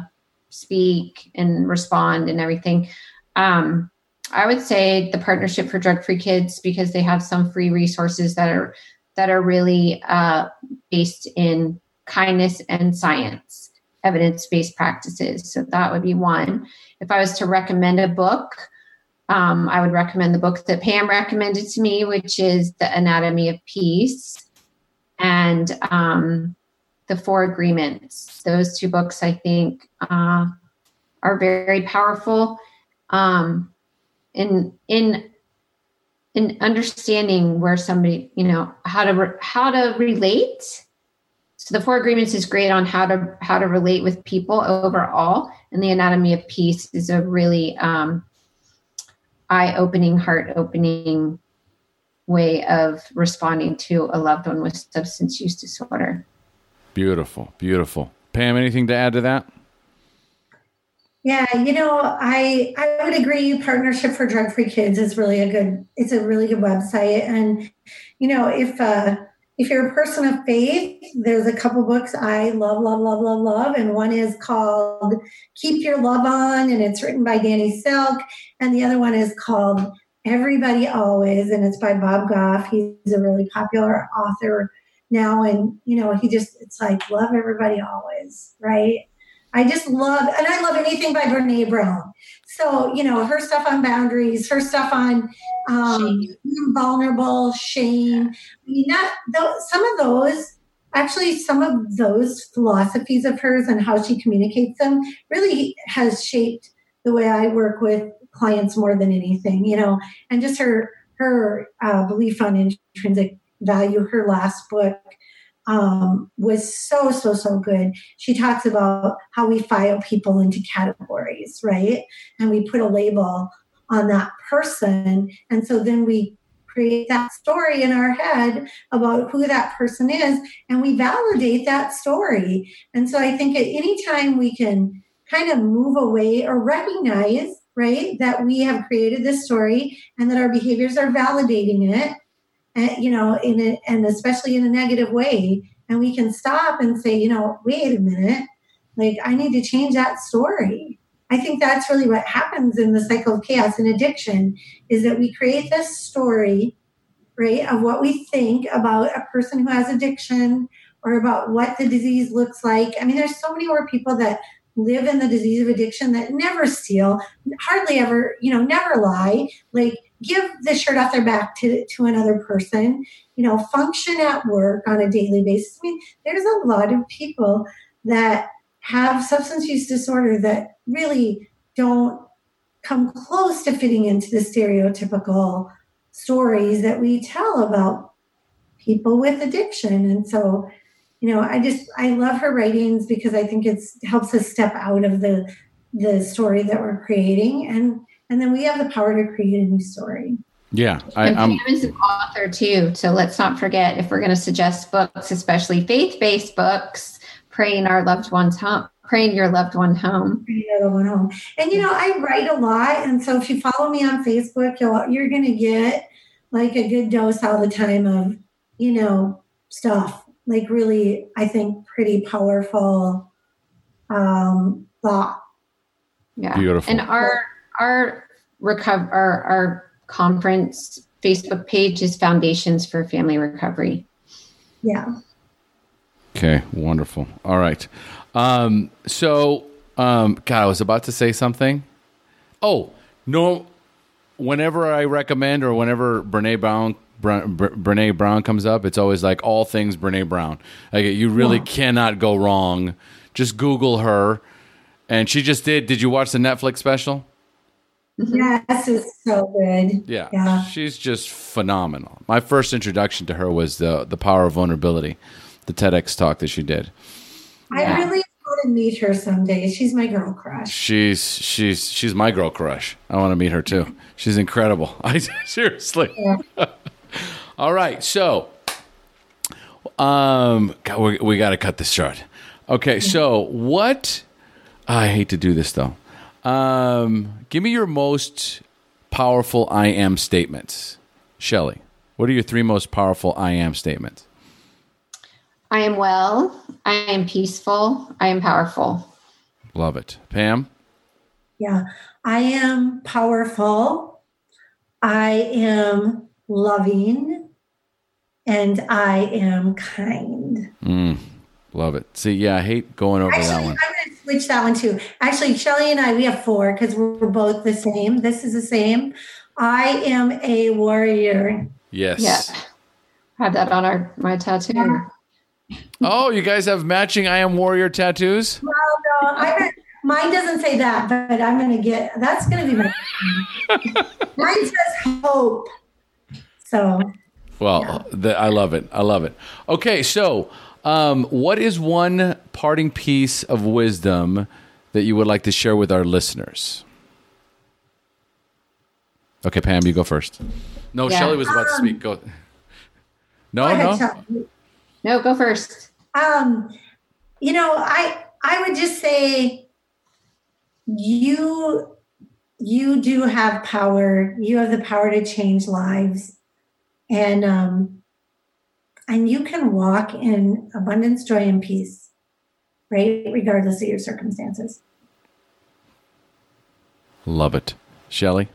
speak and respond and everything. Um, I would say the Partnership for Drug Free Kids because they have some free resources that are that are really uh, based in kindness and science, evidence based practices. So that would be one. If I was to recommend a book, um, I would recommend the book that Pam recommended to me, which is The Anatomy of Peace and um, The Four Agreements. Those two books, I think, uh, are very powerful. Um, in in in understanding where somebody, you know, how to re- how to relate. So the four agreements is great on how to how to relate with people overall, and the anatomy of peace is a really um, eye-opening, heart-opening way of responding to a loved one with substance use disorder. Beautiful, beautiful. Pam, anything to add to that? Yeah, you know, I I would agree. Partnership for Drug Free Kids is really a good. It's a really good website, and you know, if uh, if you're a person of faith, there's a couple books I love, love, love, love, love, and one is called "Keep Your Love On," and it's written by Danny Silk, and the other one is called "Everybody Always," and it's by Bob Goff. He's a really popular author now, and you know, he just it's like love everybody always, right? I just love, and I love anything by Brene Brown. So, you know, her stuff on boundaries, her stuff on um, shame. vulnerable, shame. I mean, that, those, some of those, actually, some of those philosophies of hers and how she communicates them really has shaped the way I work with clients more than anything, you know, and just her, her uh, belief on intrinsic value, her last book, um, was so, so, so good. She talks about how we file people into categories, right? And we put a label on that person. And so then we create that story in our head about who that person is and we validate that story. And so I think at any time we can kind of move away or recognize, right, that we have created this story and that our behaviors are validating it Eh, you know, in a, and especially in a negative way. And we can stop and say, you know, wait a minute, like I need to change that story. I think that's really what happens in the cycle of chaos and addiction is that we create this story, right, of what we think about a person who has addiction or about what the disease looks like. I mean, there's so many more people that live in the disease of addiction that never steal, hardly ever, you know, never lie. Like give the shirt off their back to, to another person, you know, function at work on a daily basis. I mean, there's a lot of people that have substance use disorder that really don't come close to fitting into the stereotypical stories that we tell about people with addiction. And so, you know, I just I love her writings because I think it's helps us step out of the the story that we're creating and and then we have the power to create a new story. Yeah, I, and I'm. Is an author too, so let's not forget if we're going to suggest books, especially faith-based books, praying our loved ones home, praying your loved one home. Your loved one home. And you know, I write a lot, and so if you follow me on Facebook, you'll, you're going to get like a good dose all the time of you know stuff like really, I think, pretty powerful um, thought. Yeah, Beautiful. And our our recover our, our conference Facebook page is Foundations for Family Recovery. Yeah. Okay, wonderful. All right. Um, so, um, God, I was about to say something. Oh, no. Whenever I recommend or whenever Brene Brown Bre- Bre- Brene Brown comes up, it's always like all things Brene Brown. Like you really Yeah. cannot go wrong. Just Google her, and she just did. Did you watch the Netflix special? Yes, it's so good. Yeah, Yeah. she's just phenomenal. My first introduction to her was the the power of vulnerability, the TEDx talk that she did. I Yeah. really want to meet her someday. She's my girl crush. She's she's she's my girl crush. I want to meet her too. She's incredible. I seriously. All right, so um, God, we, we got to cut this short. Okay, so what? I hate to do this though. Um, give me your most powerful I am statements, Shelly. What are your three most powerful I am statements? I am well. I am peaceful. I am powerful. Love it, Pam. Yeah. I am powerful. I am loving. And I am kind. Mm, love it. See, yeah, I hate going over Actually, that one. going to switch that one too. Actually, Shelly and I, we have four because we're both the same. This is the same. I am a warrior. Yes. Yeah. Have that on our my tattoo. Oh, you guys have matching I am warrior tattoos? Well, no, I mine doesn't say that, but I'm going to get that's going to be my. mine says hope. So Well, the, I love it. I love it. Okay, so um, what is one parting piece of wisdom that you would like to share with our listeners? Okay, Pam, you go first. No, Yeah. Shelly was about to speak. Go. No, Go ahead, no. Shelly. No, go first. Um, you know, I I would just say you you do have power. You have the power to change lives. And um and you can walk in abundance, joy, and peace, right? Regardless of your circumstances. Love it. Shelly?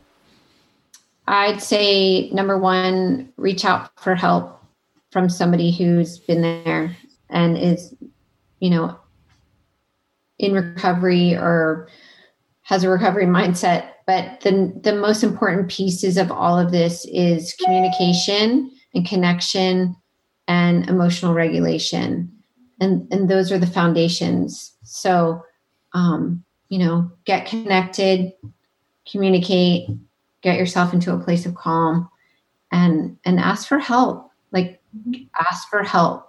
I'd say number one, reach out for help from somebody who's been there and is, you know, in recovery or has a recovery mindset. But the the most important pieces of all of this is communication and connection and emotional regulation. And and those are the foundations. So um, you know, get connected, communicate, get yourself into a place of calm and and ask for help like ask for help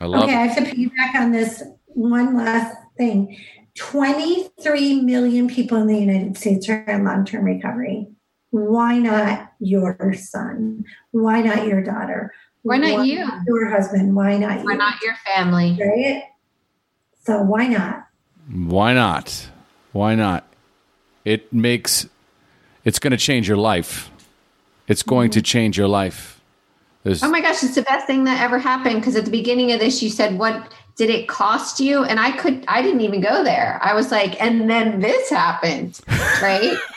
I love okay, I have to piggyback on this one last thing. 23 million people in the United States are in long term recovery. Why not your son? Why not your daughter? Why not you? Your husband? Why not you? why not your family Right? So why not? Why not? Why not? It makes it's going to change your life. It's going to mm-hmm. change your life. There's, oh my gosh it's the best thing that ever happened because at the beginning of this you said what did it cost you and i could i didn't even go there i was like and then this happened right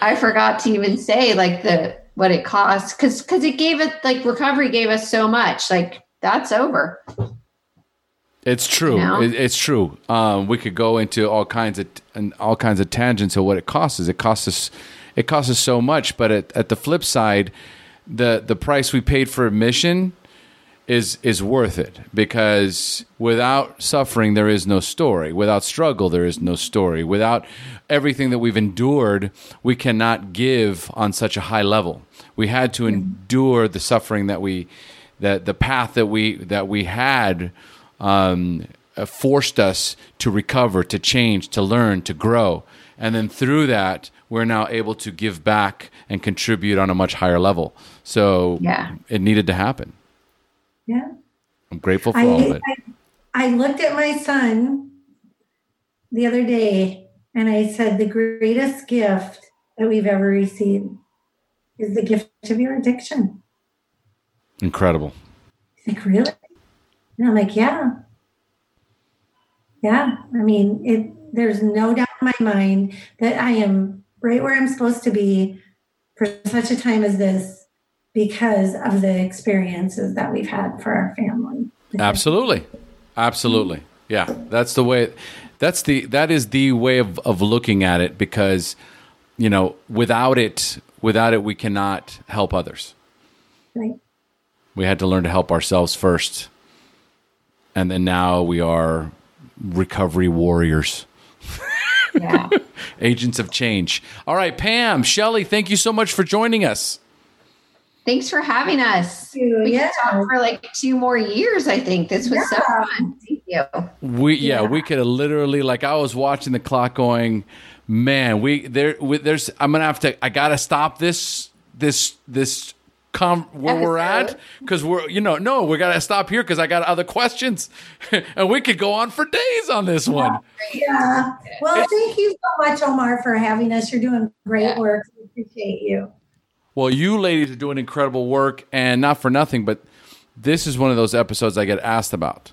i forgot to even say like the what it cost because because it gave it like recovery gave us so much like that's over It's true. You know? It, it's true. Um, we could go into all kinds of and all kinds of tangents of what it costs us. It costs us, it costs us so much. But at, at the flip side, the the price we paid for admission is is worth it. Because without suffering there is no story. Without struggle there is no story. Without everything that we've endured we cannot give on such a high level. We had to endure the suffering that we that the path that we that we had um, uh, forced us to recover to change to learn to grow. And then through that we're now able to give back and contribute on a much higher level. So Yeah. it needed to happen Yeah. i'm grateful for I, all of it I, I looked at my son the other day and I said, the greatest gift that we've ever received is the gift of your addiction. incredible He's like, really? And I'm like, yeah. Yeah. I mean, it there's no doubt in my mind that I am right where I'm supposed to be for such a time as this because of the experiences that we've had for our family. Absolutely. Absolutely. Yeah. That's the way that's the that is the way of, of looking at it because you know, without it without it we cannot help others. Right. We had to learn to help ourselves first. And then now we are recovery warriors, Yeah. agents of change. All right, Pam, Shelly, thank you so much for joining us. Thanks for having us. you. We Yeah. could talk for like two more years, I think. This was so fun. Thank you. We yeah, Yeah. we could have literally like I was watching the clock going, man, we there we, there's I'm gonna have to I gotta stop this this this com where we're at because we're you know no we gotta stop here because I got other questions and we could go on for days on this one. Yeah. Well, thank you so much, Omar, for having us. You're doing great Yeah. work. We appreciate you. Well, you ladies are doing incredible work, and not for nothing, but this is one of those episodes I get asked about.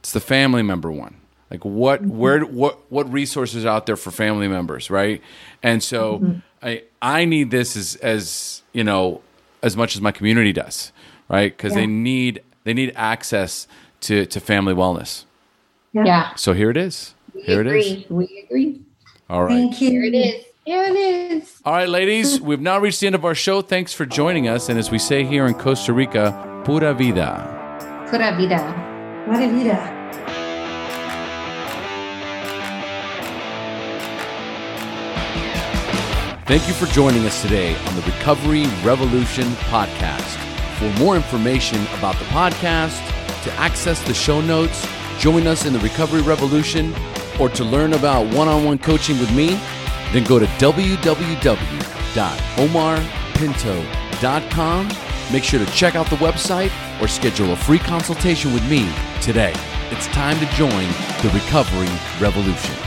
It's the family member one. Like what, mm-hmm. where, what, what resources are out there for family members, right? And so mm-hmm. I, I need this as, as you know, as much as my community does, right? Because they need, they need access to, to family wellness. Yeah. So here it is. We Here it is. We agree. All right. Thank you. Here it is. Here it is. All right, ladies, we've now reached the end of our show. Thanks for joining us. And as we say here in Costa Rica, pura vida. Pura vida. Pura vida. Thank you for joining us today on the Recovery Revolution podcast. For more information about the podcast, to access the show notes, join us in the Recovery Revolution, or to learn about one on one coaching with me, then go to www.omarpinto.com. Make sure to check out the website or schedule a free consultation with me today. It's time to join the Recovery Revolution.